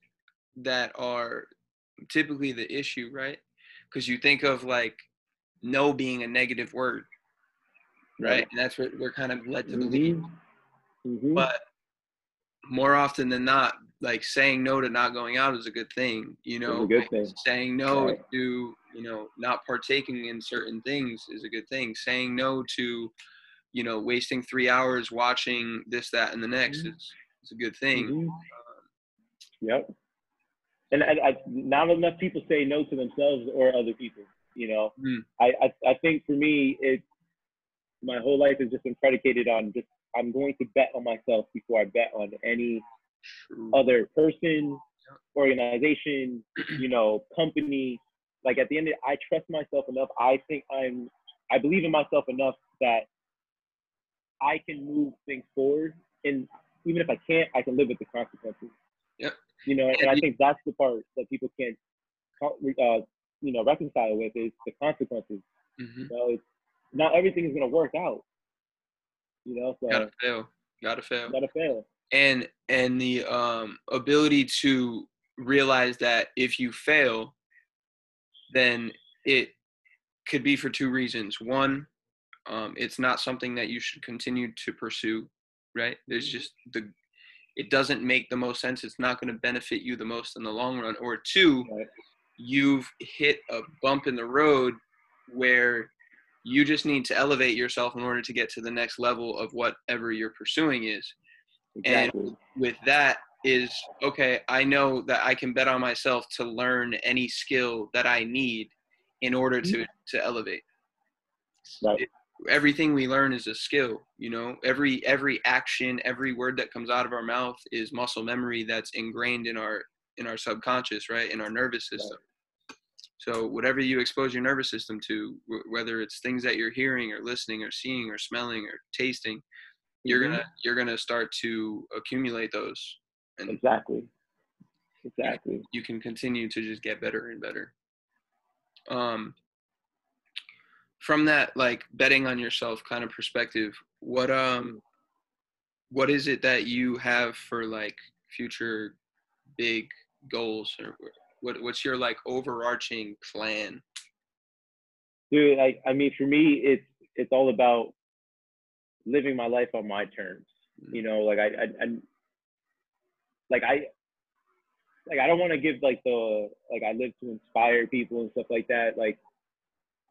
that are typically the issue right? Because you think of like no being a negative word right? And that's what we're kind of led to believe. Mhm. but more often than not like saying no to not going out is a good thing you know good like, thing. saying no Right. to you know not partaking in certain things is a good thing saying no to you know wasting three hours watching this that and the next Mhm. is, is a good thing Mhm. Yep. and I, I, not enough people say no to themselves or other people. You know, Mm. I, I I think for me, it my whole life has just been predicated on just I'm going to bet on myself before I bet on any True. other person, organization, you know, company. Like at the end, of, I trust myself enough. I think I'm, I believe in myself enough that I can move things forward. And even if I can't, I can live with the consequences. Yep. You know, and And I you- think that's the part that people can't, uh, you know, reconcile with is the consequences. hmm You know, it's, not everything is going to work out. You know, so Gotta fail. Gotta fail. gotta fail. And and the um, ability to realize that if you fail, then it could be for two reasons. One, um, it's not something that you should continue to pursue, right? There's just the it doesn't make the most sense. It's not going to benefit you the most in the long run. Or two, Right. you've hit a bump in the road where you just need to elevate yourself in order to get to the next level of whatever you're pursuing is Exactly. with that is okay i know that i can bet on myself to learn any skill that i need in order mm-hmm. to to elevate. Right. It- everything we learn is a skill you know? Every every action every word that comes out of our mouth is muscle memory that's ingrained in our in our subconscious right? In our nervous system. So whatever you expose your nervous system to wh- whether it's things that you're hearing or listening or seeing or smelling or tasting you're Mhm. gonna you're gonna start to accumulate those and Exactly. Exactly. you can continue to just get better and better um from that like betting on yourself kind of perspective what um what is it that you have for like future big goals or what what's your like overarching plan Dude, I, I mean, for me, it's it's all about living my life on my terms. Mm. You know, like I, I, I like I, like I don't want to give like the like I live to inspire people and stuff like that. Like,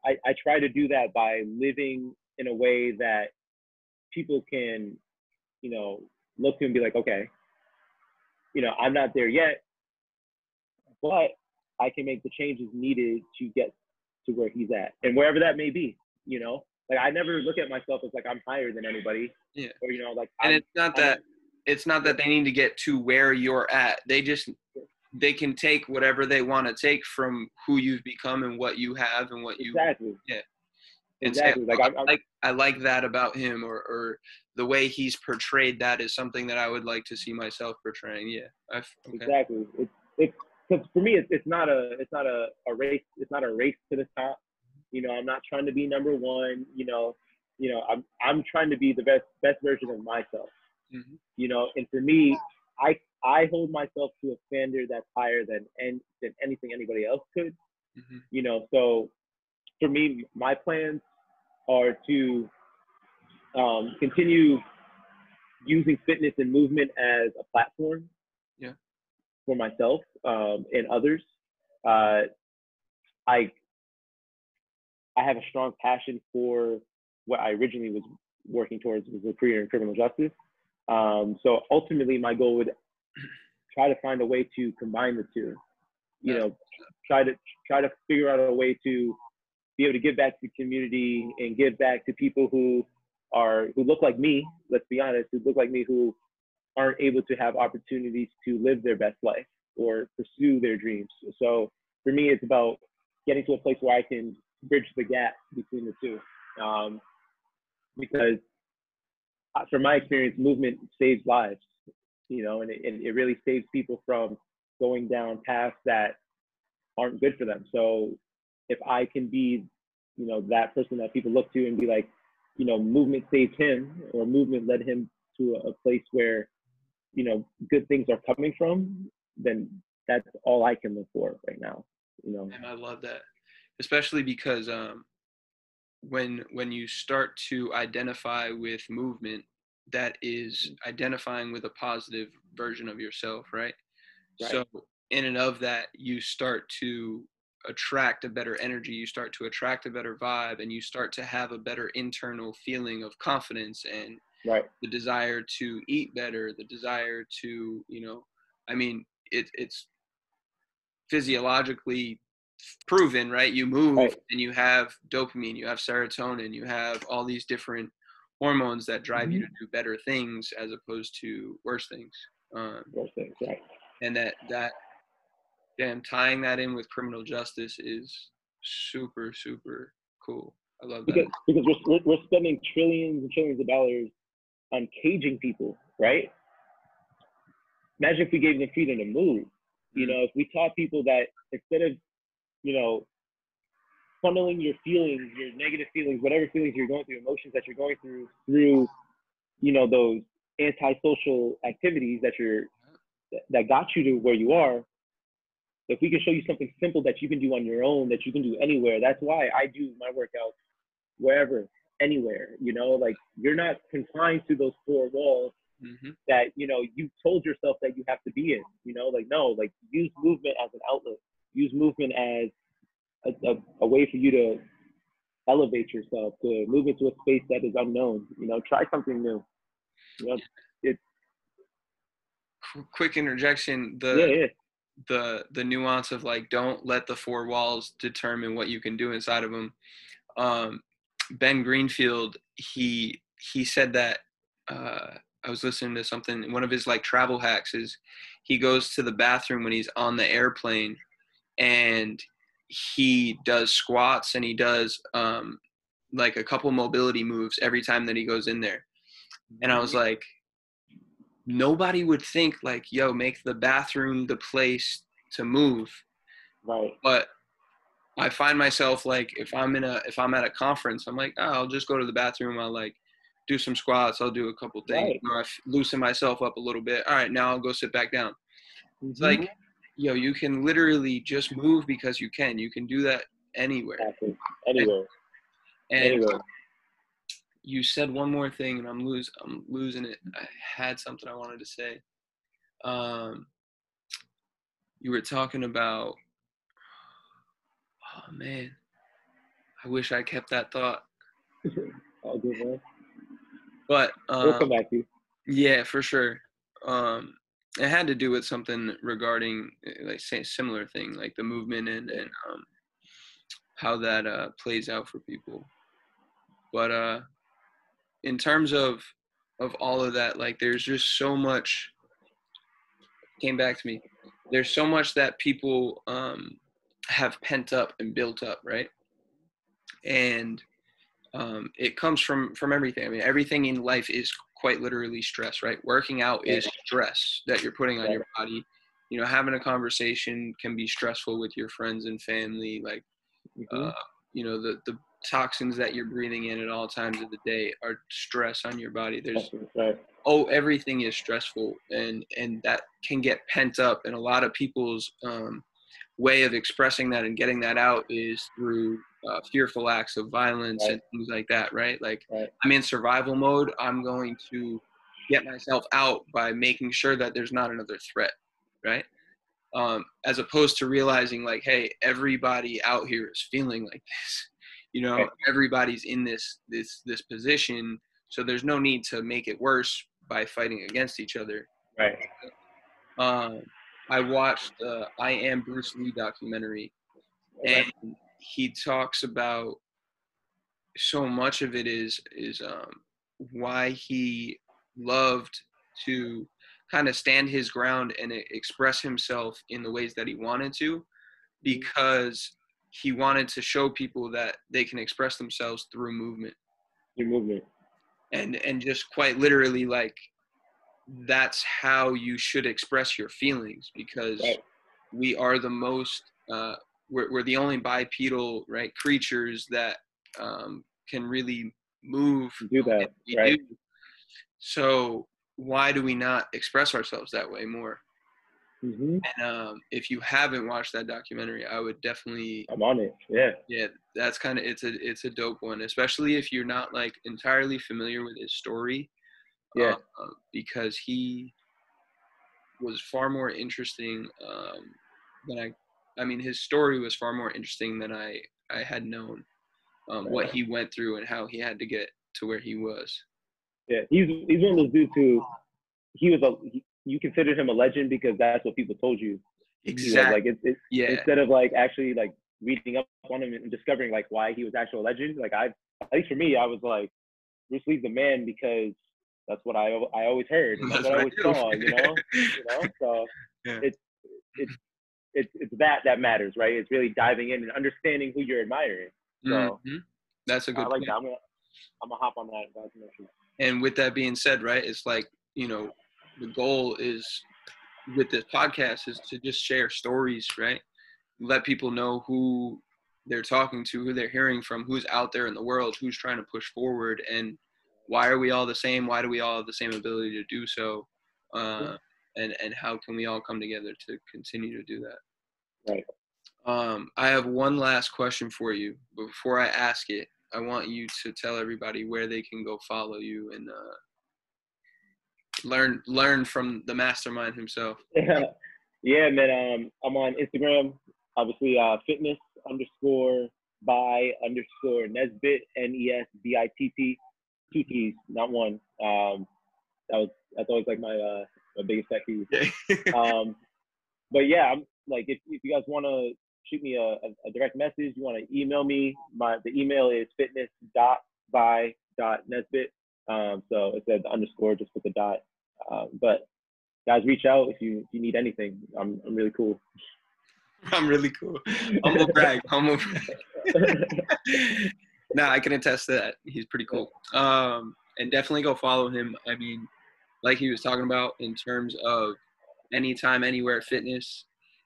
I I try to do that by living in a way that people can, you know, look to and be like, okay, you know, I'm not there yet, but I can make the changes needed to get to where he's at and wherever that may be you know like i never look at myself as like i'm higher than anybody Yeah. or you know like and I'm, it's not that it's not that they need to get to where you're at. They just they can take whatever they want to take from who you've become and what you have and what you exactly. And exactly. Say, like "Oh, I'm, I I'm like I like that about him, or or the way he's portrayed that is something that I would like to see myself portraying. Yeah, okay. exactly. It's it's for me it's, it's not a it's not a, a race it's not a race to the top you know i'm not trying to be number one you know you know i'm i'm trying to be the best best version of myself Mhm. you know and for me i i hold myself to a standard that's higher than and than anything anybody else could Mhm. you know so for me my plans are to um, continue using fitness and movement as a platform Yeah. for myself um, and others uh, i i have a strong passion for what i originally was working towards was a career in criminal justice. Um, so ultimately my goal would try to find a way to combine the two you know try to try to figure out a way to be able to give back to the community and give back to people who are who look like me let's be honest who look like me who aren't able to have opportunities to live their best life or pursue their dreams. So for me it's about getting to a place where i can bridge the gap between the two. Um, because uh, from my experience movement saves lives you know and it, and it really saves people from going down paths that aren't good for them. So if I can be, you know, that person that people look to and be like, you know, movement saved him or movement led him to a, a place where, you know, good things are coming from, then that's all I can look for right now. You know, And I love that, especially because um, when when you start to identify with movement, that is identifying with a positive version of yourself, right? Right. So in and of that, you start to attract a better energy. You start to attract a better vibe, and you start to have a better internal feeling of confidence and right, the desire to eat better, the desire to, you know, I mean, it, it's physiologically proven, right? You move Right. and you have dopamine, you have serotonin, you have all these different hormones that drive you to do better things as opposed to worse things. Um, Those things, right? and that that damn tying that in with criminal justice is super super cool. I love that. Because because we're we're- spending trillions and trillions of dollars on caging people, right? Imagine if we gave them freedom to move. You Mhm. know, if we taught people that instead of, you know, funneling your feelings, your negative feelings, whatever feelings you're going through, emotions that you're going through, through, you know, those antisocial activities that you're that got you to where you are. If we can show you something simple that you can do on your own, that you can do anywhere, that's why I do my workouts wherever, anywhere. You know, like you're not confined to those four walls hmm that you know you told yourself that you have to be in. You know, like no, like use movement as an outlet. Use movement as a, a, a way for you to elevate yourself, to move into a space that is unknown. You know, try something new. You know, Qu- Quick interjection. The yeah, yeah, the the nuance of like don't let the four walls determine what you can do inside of them. Um, ben Greenfield he he said that uh, I was listening to something. One of his like travel hacks is he goes to the bathroom when he's on the airplane, and he does squats and he does um, like a couple mobility moves every time that he goes in there. And I was like, nobody would think like, yo, make the bathroom the place to move. right, But I find myself like if I'm in a if I'm at a conference, I'm like, oh, I'll just go to the bathroom. I'll like do some squats. I'll do a couple things. Right. Or I loosen myself up a little bit. All right, now I'll go sit back down. It's like, yo, you can literally just move because you can. You can do that anywhere. Exactly. anywhere, And anywhere. you said one more thing, and I'm lose I'm losing it. I had something I wanted to say. Um, you were talking about. Oh man, I wish I kept that thought. All good, man. But We'll um, come back to you. yeah, for sure. Um, it had to do with something regarding uh, like say similar thing, like the movement and and um, how that uh, plays out for people. But uh, in terms of of all of that, like there's just so much came back to me. There's so much that people um, have pent up and built up, right? And um, it comes from from everything. I mean, everything in life is quite literally stress, right? Working out is stress that you're putting on your body. You know, having a conversation can be stressful with your friends and family. Like, Mhm. uh, you know, the the toxins that you're breathing in at all times of the day are stress on your body. There's right, oh everything is stressful and and that can get pent up and a lot of people's um, way of expressing that and getting that out is through uh, fearful acts of violence Right. and things like that right like Right. i'm in survival mode i'm going to get myself out by making sure that there's not another threat right um, as opposed to realizing like hey everybody out here is feeling like this you know Right. everybody's in this this this position so there's no need to make it worse by fighting against each other right. um, I watched uh, I Am Bruce Lee documentary, and he talks about so much of it is is um, why he loved to kind of stand his ground and express himself in the ways that he wanted to, because he wanted to show people that they can express themselves through movement Your movement. and and just quite literally like that's how you should express your feelings because Right. we are the most uh, we're, we're the only bipedal right creatures that um, can really move Do that. Right. do. so why do we not express ourselves that way more hmm and um, if you haven't watched that documentary i would definitely I'm on it. Yeah. yeah that's kind of it's a it's a dope one especially if you're not like entirely familiar with his story Yeah. uh, because he was far more interesting um, than i i mean his story was far more interesting than i i had known um, what he went through and how he had to get to where he was Yeah. He's he's one of those dudes who he was a he, you considered him a legend because that's what people told you. Exactly. Like it, it, yeah. instead of like actually like reading up on him and discovering like why he was actual legend. Like I, at least for me, I was like, Bruce Lee's the man because that's what I I always heard. That's, That's what I always saw. You know, you know. So Yeah. it's it's it's it's that that matters, right? It's really diving in and understanding who you're admiring. So Mhm. That's a good I like point. that. I'm gonna I'm gonna hop on that. documentary. And with that being said, right, it's like, you know, the goal is with this podcast is to just share stories, right? Let people know who they're talking to, who they're hearing from, who's out there in the world, who's trying to push forward, and why are we all the same? Why do we all have the same ability to do so? Uh, and and how can we all come together to continue to do that? Right. Um, I have one last question for you. But before I ask it, I want you to tell everybody where they can go follow you and uh, learn learn from the mastermind himself. yeah, man. Um, I'm on Instagram. Obviously, uh, fitness underscore by underscore Nesbitt N E S B I T T two T's, not one. Um, that was that's always like my uh my biggest pet peeve. um, but yeah, I'm like if, if you guys want to shoot me a, a, direct message, you want to email me. My the email is fitness dot by dot nesbitt. Um, so it says underscore just with the dot. Um, but guys, reach out if you if you need anything. I'm I'm really cool. I'm really cool. Humble brag. Humble brag. nah, I can attest to that. He's pretty cool. Um, and definitely go follow him. I mean, like he was talking about in terms of anytime, anywhere fitness,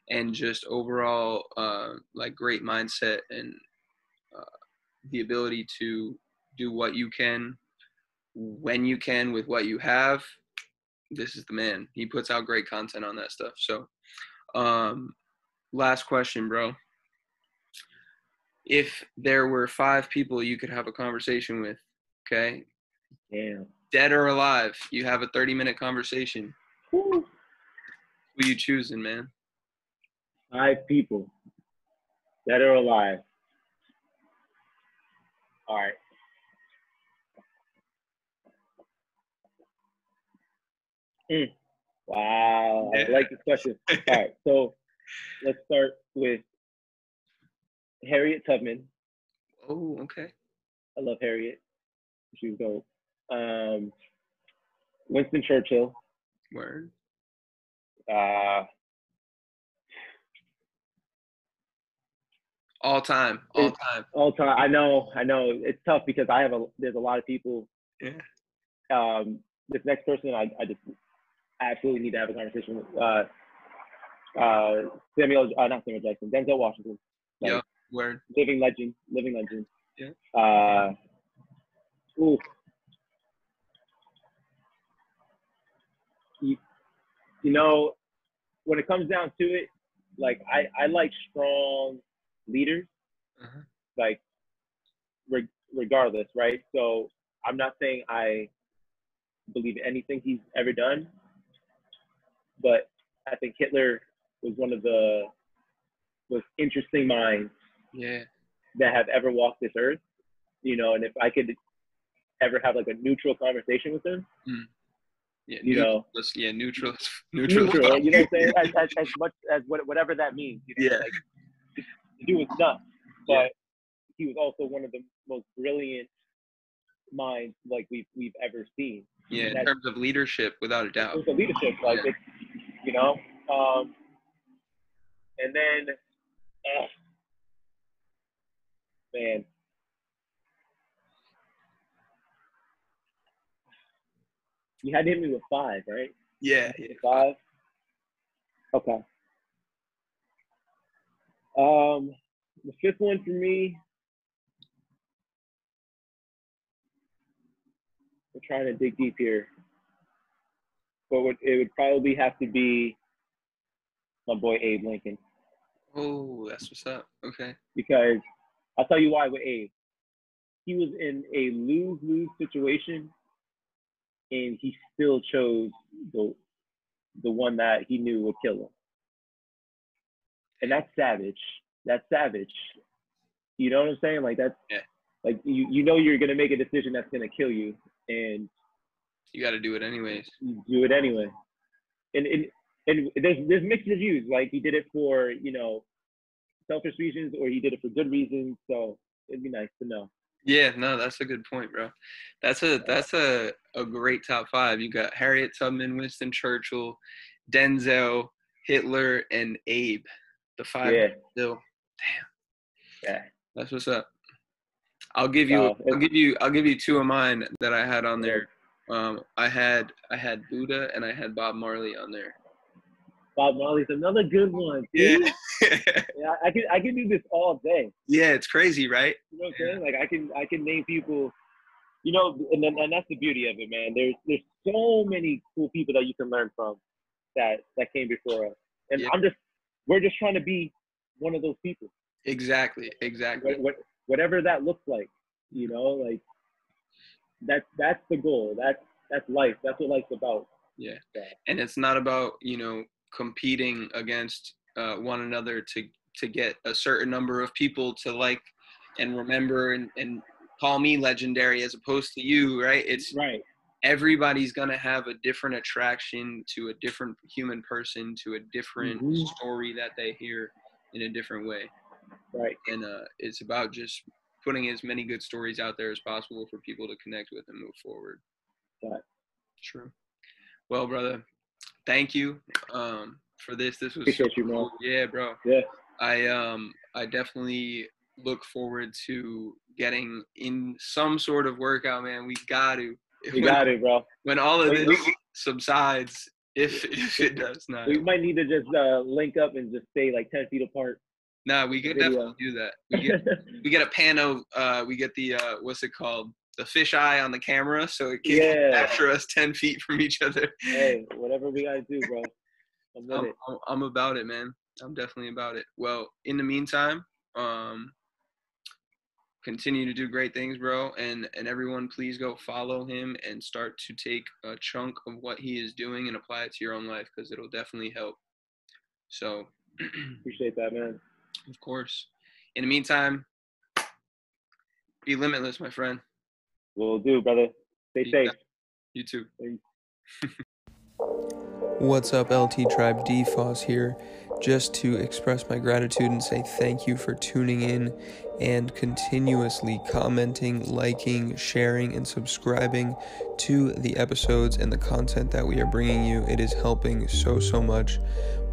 and just overall uh, like great mindset and uh, the ability to do what you can when you can with what you have. This is the man. He puts out great content on that stuff. So, um, last question, bro. If there were five people you could have a conversation with, okay, Yeah. dead or alive, you have a 30 minute conversation. Woo. Who you choosing, man? Five people, dead or alive. All right. Mm. Wow, Yeah. I like this question. All right, so let's start with Harriet Tubman. Oh, okay. I love Harriet. She was dope. Um, Winston Churchill. Word. Uh, All time. All time. all time. I know, I know. It's tough because I have a. There's a lot of people. Yeah. Um, this next person, I, I just absolutely need to have a conversation with. Uh, uh, Samuel, uh, not Samuel Jackson, Denzel Washington. Like, Yeah. Word. living legend, living legend. Yeah. Uh, ooh. You, you know, when it comes down to it, like I, I like strong leaders, Uh-huh. like reg- regardless, right? So I'm not saying I believe anything he's ever done, but I think Hitler was one of the most interesting minds Yeah. that have ever walked this earth, you know, and if I could ever have like a neutral conversation with him, Yeah. you know, Yeah. Neutral. Neutral. neutral, you know what I'm saying? As, as, as much as what, whatever that means, you know, Yeah. like the dude was nuts, but Yeah. he was also one of the most brilliant minds like we've we've ever seen. Yeah. In terms of leadership, without a doubt. leadership, like Yeah. it's, you know, um, and then, uh, man, you had to hit me with five, right? Yeah. yeah. Five. Okay. Um, the fifth one for me. We're trying to dig deep here, but it would probably have to be my boy Abe Lincoln Oh, that's what's up. Okay. because I'll tell you why with Abe. He was in a lose-lose situation, and he still chose the the one that he knew would kill him. And that's savage. That's savage. You know what I'm saying? Like that's Yeah. like you you know you're gonna make a decision that's gonna kill you, and You got to do it anyways. you do it anyway. And, and and there's there's mixed reviews. Like he did it for you know selfish reasons, or he did it for good reasons. So it'd be nice to know. Yeah, no, that's a good point, bro. That's a that's a, a great top five. You got Harriet Tubman, Winston Churchill, Denzel, Hitler, and Abe. The five Yeah. still. Damn. Yeah. That's what's up. I'll give you Oh, I'll give you I'll give you two of mine that I had on there. Um I had I had Buddha and I had Bob Marley on there. Bob Marley's another good one. Yeah. yeah. I can I can do this all day. yeah, it's crazy, right? You know what I'm saying? Like I can I can name people. You know, and then, and that's the beauty of it, man. There's there's so many cool people that you can learn from that that came before us, and Yeah. I'm just we're just trying to be one of those people. Exactly, exactly. what, what, whatever that looks like, you know, like that's that's the goal. That's that's life. That's what life's about. Yeah. Yeah. And it's not about, you know, competing against uh, one another to to get a certain number of people to like and remember and, and call me legendary as opposed to you, right? It's Right. everybody's gonna have a different attraction to a different human person, to a different Mhm. story that they hear in a different way. Right. And uh, it's about just putting as many good stories out there as possible for people to connect with and move forward. Right. True. Well, brother, thank you um, for this. This was Appreciate you, man. Yeah, bro. Yeah. I um I definitely look forward to getting in some sort of workout, man. We got to. We got it, bro. When all of this subsides, if if it does not. We might need to just uh, link up and just stay like ten feet apart. Nah, we could definitely do that. We get we get a pano. Uh, we get the uh, what's it called? The fish eye on the camera, so it can Yeah. capture us ten feet from each other. hey, whatever we gotta do, bro. I'm. I'm, I'm about it, man. I'm definitely about it. Well, in the meantime, um, continue to do great things, bro. And and everyone, please go follow him and start to take a chunk of what he is doing and apply it to your own life because it'll definitely help. So, Appreciate that, man. of course. In the meantime, be limitless, my friend. We'll do, brother. Stay Peace safe. out. You too. What's up, LT Tribe? DFOS here, just to express my gratitude and say thank you for tuning in and continuously commenting, liking, sharing, and subscribing to the episodes and the content that we are bringing you. It is helping so, so much.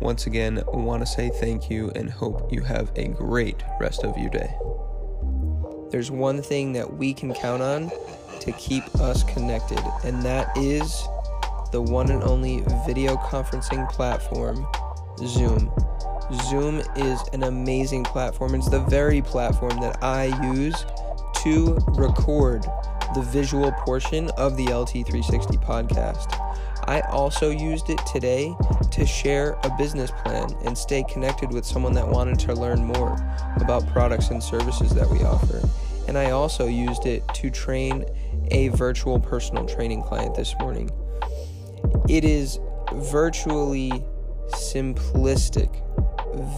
Once again, want to say thank you and hope you have a great rest of your day. There's one thing that we can count on to keep us connected, and that is the one and only video conferencing platform, Zoom. Zoom is an amazing platform. It's the very platform that I use to record the visual portion of the LT360 podcast. I also used it today to share a business plan and stay connected with someone that wanted to learn more about products and services that we offer. And I also used it to train a virtual personal training client this morning. It is virtually simplistic,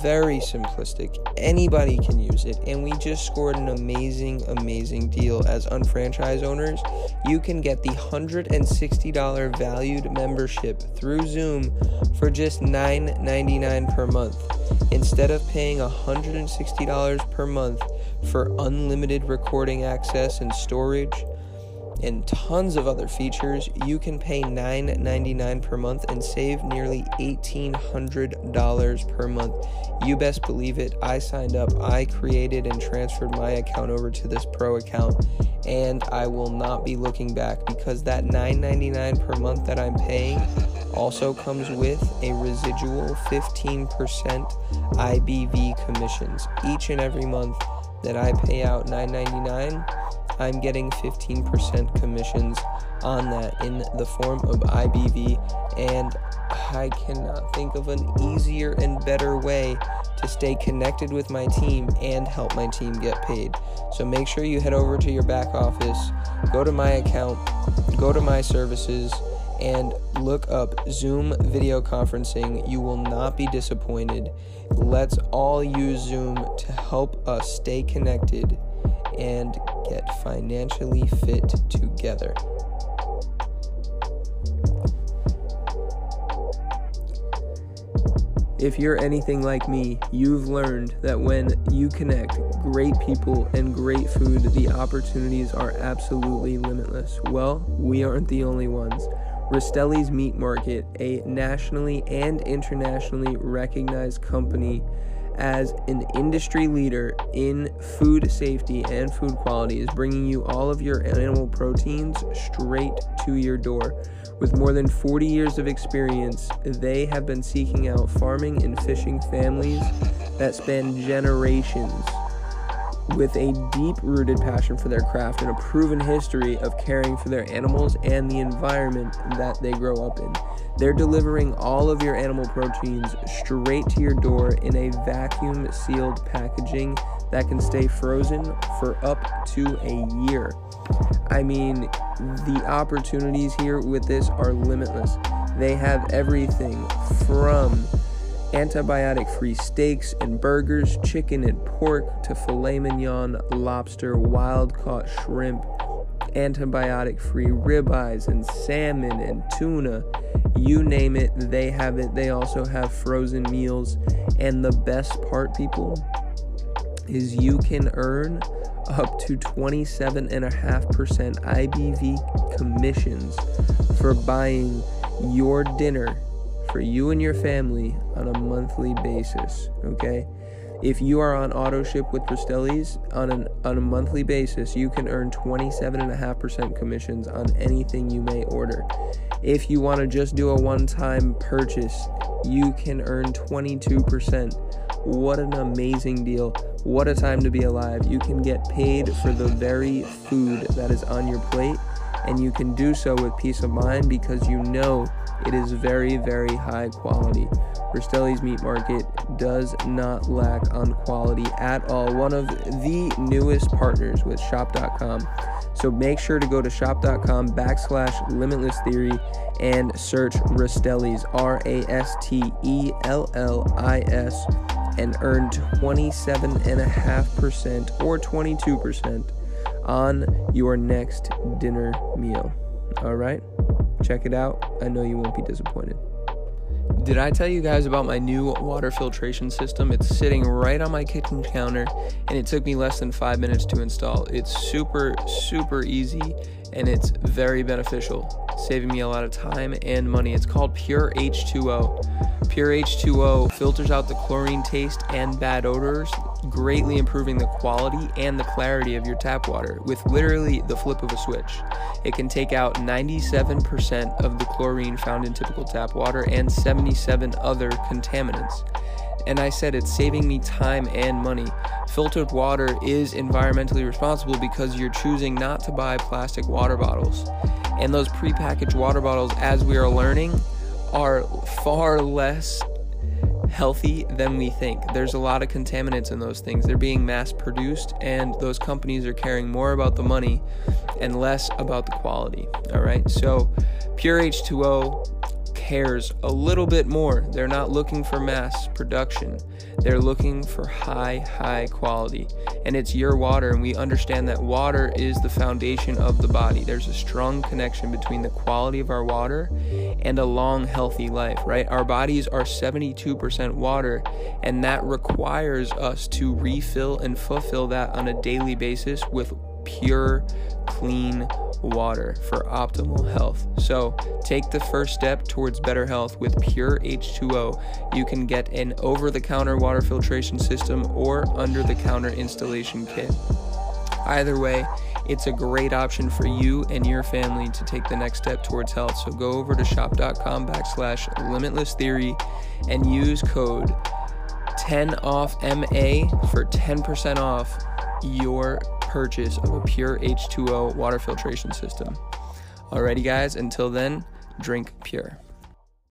very simplistic. Anybody can use it, and we just scored an amazing, amazing deal as unfranchise owners. You can get the $160 valued membership through Zoom for just $9.99 per month. Instead of paying $160 per month for unlimited recording access and storage, and tons of other features, you can pay $9.99 per month and save nearly $1,800 per month. You best believe it. I signed up, I created and transferred my account over to this pro account, and I will not be looking back because that $9.99 per month that I'm paying also comes with a residual 15% IBV commissions each and every month that I pay out $9.99. I'm getting 15% commissions on that in the form of IBV, and I cannot think of an easier and better way to stay connected with my team and help my team get paid. So make sure you head over to your back office, go to my account, go to my services, and look up Zoom video conferencing. You will not be disappointed. Let's all use Zoom to help us stay connected and get financially fit together. If you're anything like me, you've learned that when you connect great people and great food, the opportunities are absolutely limitless. Well, we aren't the only ones. Rastelli's Meat Market, a nationally and internationally recognized company as an industry leader in food safety and food quality, is bringing you all of your animal proteins straight to your door. With more than 40 years of experience, they have been seeking out farming and fishing families that span generations with a deep rooted passion for their craft and a proven history of caring for their animals and the environment that they grow up in. They're delivering all of your animal proteins straight to your door in a vacuum sealed packaging that can stay frozen for up to a year. I mean, the opportunities here with this are limitless. They have everything from antibiotic free steaks and burgers, chicken and pork, to filet mignon, lobster, wild caught shrimp, antibiotic free ribeyes and salmon and tuna. You name it, they have it. They also have frozen meals. And the best part, people, is you can earn up to 27.5% IBV commissions for buying your dinner for you and your family on a monthly basis. Okay? If you are on auto ship with Rastelli's on, an, on a monthly basis, you can earn 27.5% commissions on anything you may order. If you want to just do a one time purchase, you can earn 22%. What an amazing deal. What a time to be alive. You can get paid for the very food that is on your plate, and you can do so with peace of mind because you know it is very, very high quality. Rastelli's Meat Market does not lack on quality at all. One of the newest partners with Shop.com. So make sure to go to shop.com backslash limitless theory and search Rastelli's R A S T E L L I S and earn 27.5% or 22% on your next dinner meal. All right? Check it out. I know you won't be disappointed. Did I tell you guys about my new water filtration system? It's sitting right on my kitchen counter and it took me less than five minutes to install. It's super, super easy and it's very beneficial, saving me a lot of time and money. It's called Pure H2O. Pure H2O filters out the chlorine taste and bad odors, greatly improving the quality and the clarity of your tap water with literally the flip of a switch. It can take out 97% of the chlorine found in typical tap water and 77 other contaminants. And I said it's saving me time and money. Filtered water is environmentally responsible because you're choosing not to buy plastic water bottles. And those prepackaged water bottles, as we are learning, are far less healthy than we think. There's a lot of contaminants in those things. They're being mass produced, and those companies are caring more about the money and less about the quality. All right, so Pure H2O cares a little bit more. They're not looking for mass production. They're looking for high, high quality. And it's your water, and we understand that water is the foundation of the body. There's a strong connection between the quality of our water and a long, healthy life, right? Our bodies are 72% water, and that requires us to refill and fulfill that on a daily basis with pure, clean water for optimal health. So, take the first step towards better health with Pure H2O. You can get an over the counter water filtration system or under the counter installation kit. Either way, it's a great option for you and your family to take the next step towards health. So go over to shop.com backslash limitless theory and use code 10 off MA for 10% off your purchase of a pure H2O water filtration system. Alrighty, guys, until then, drink pure.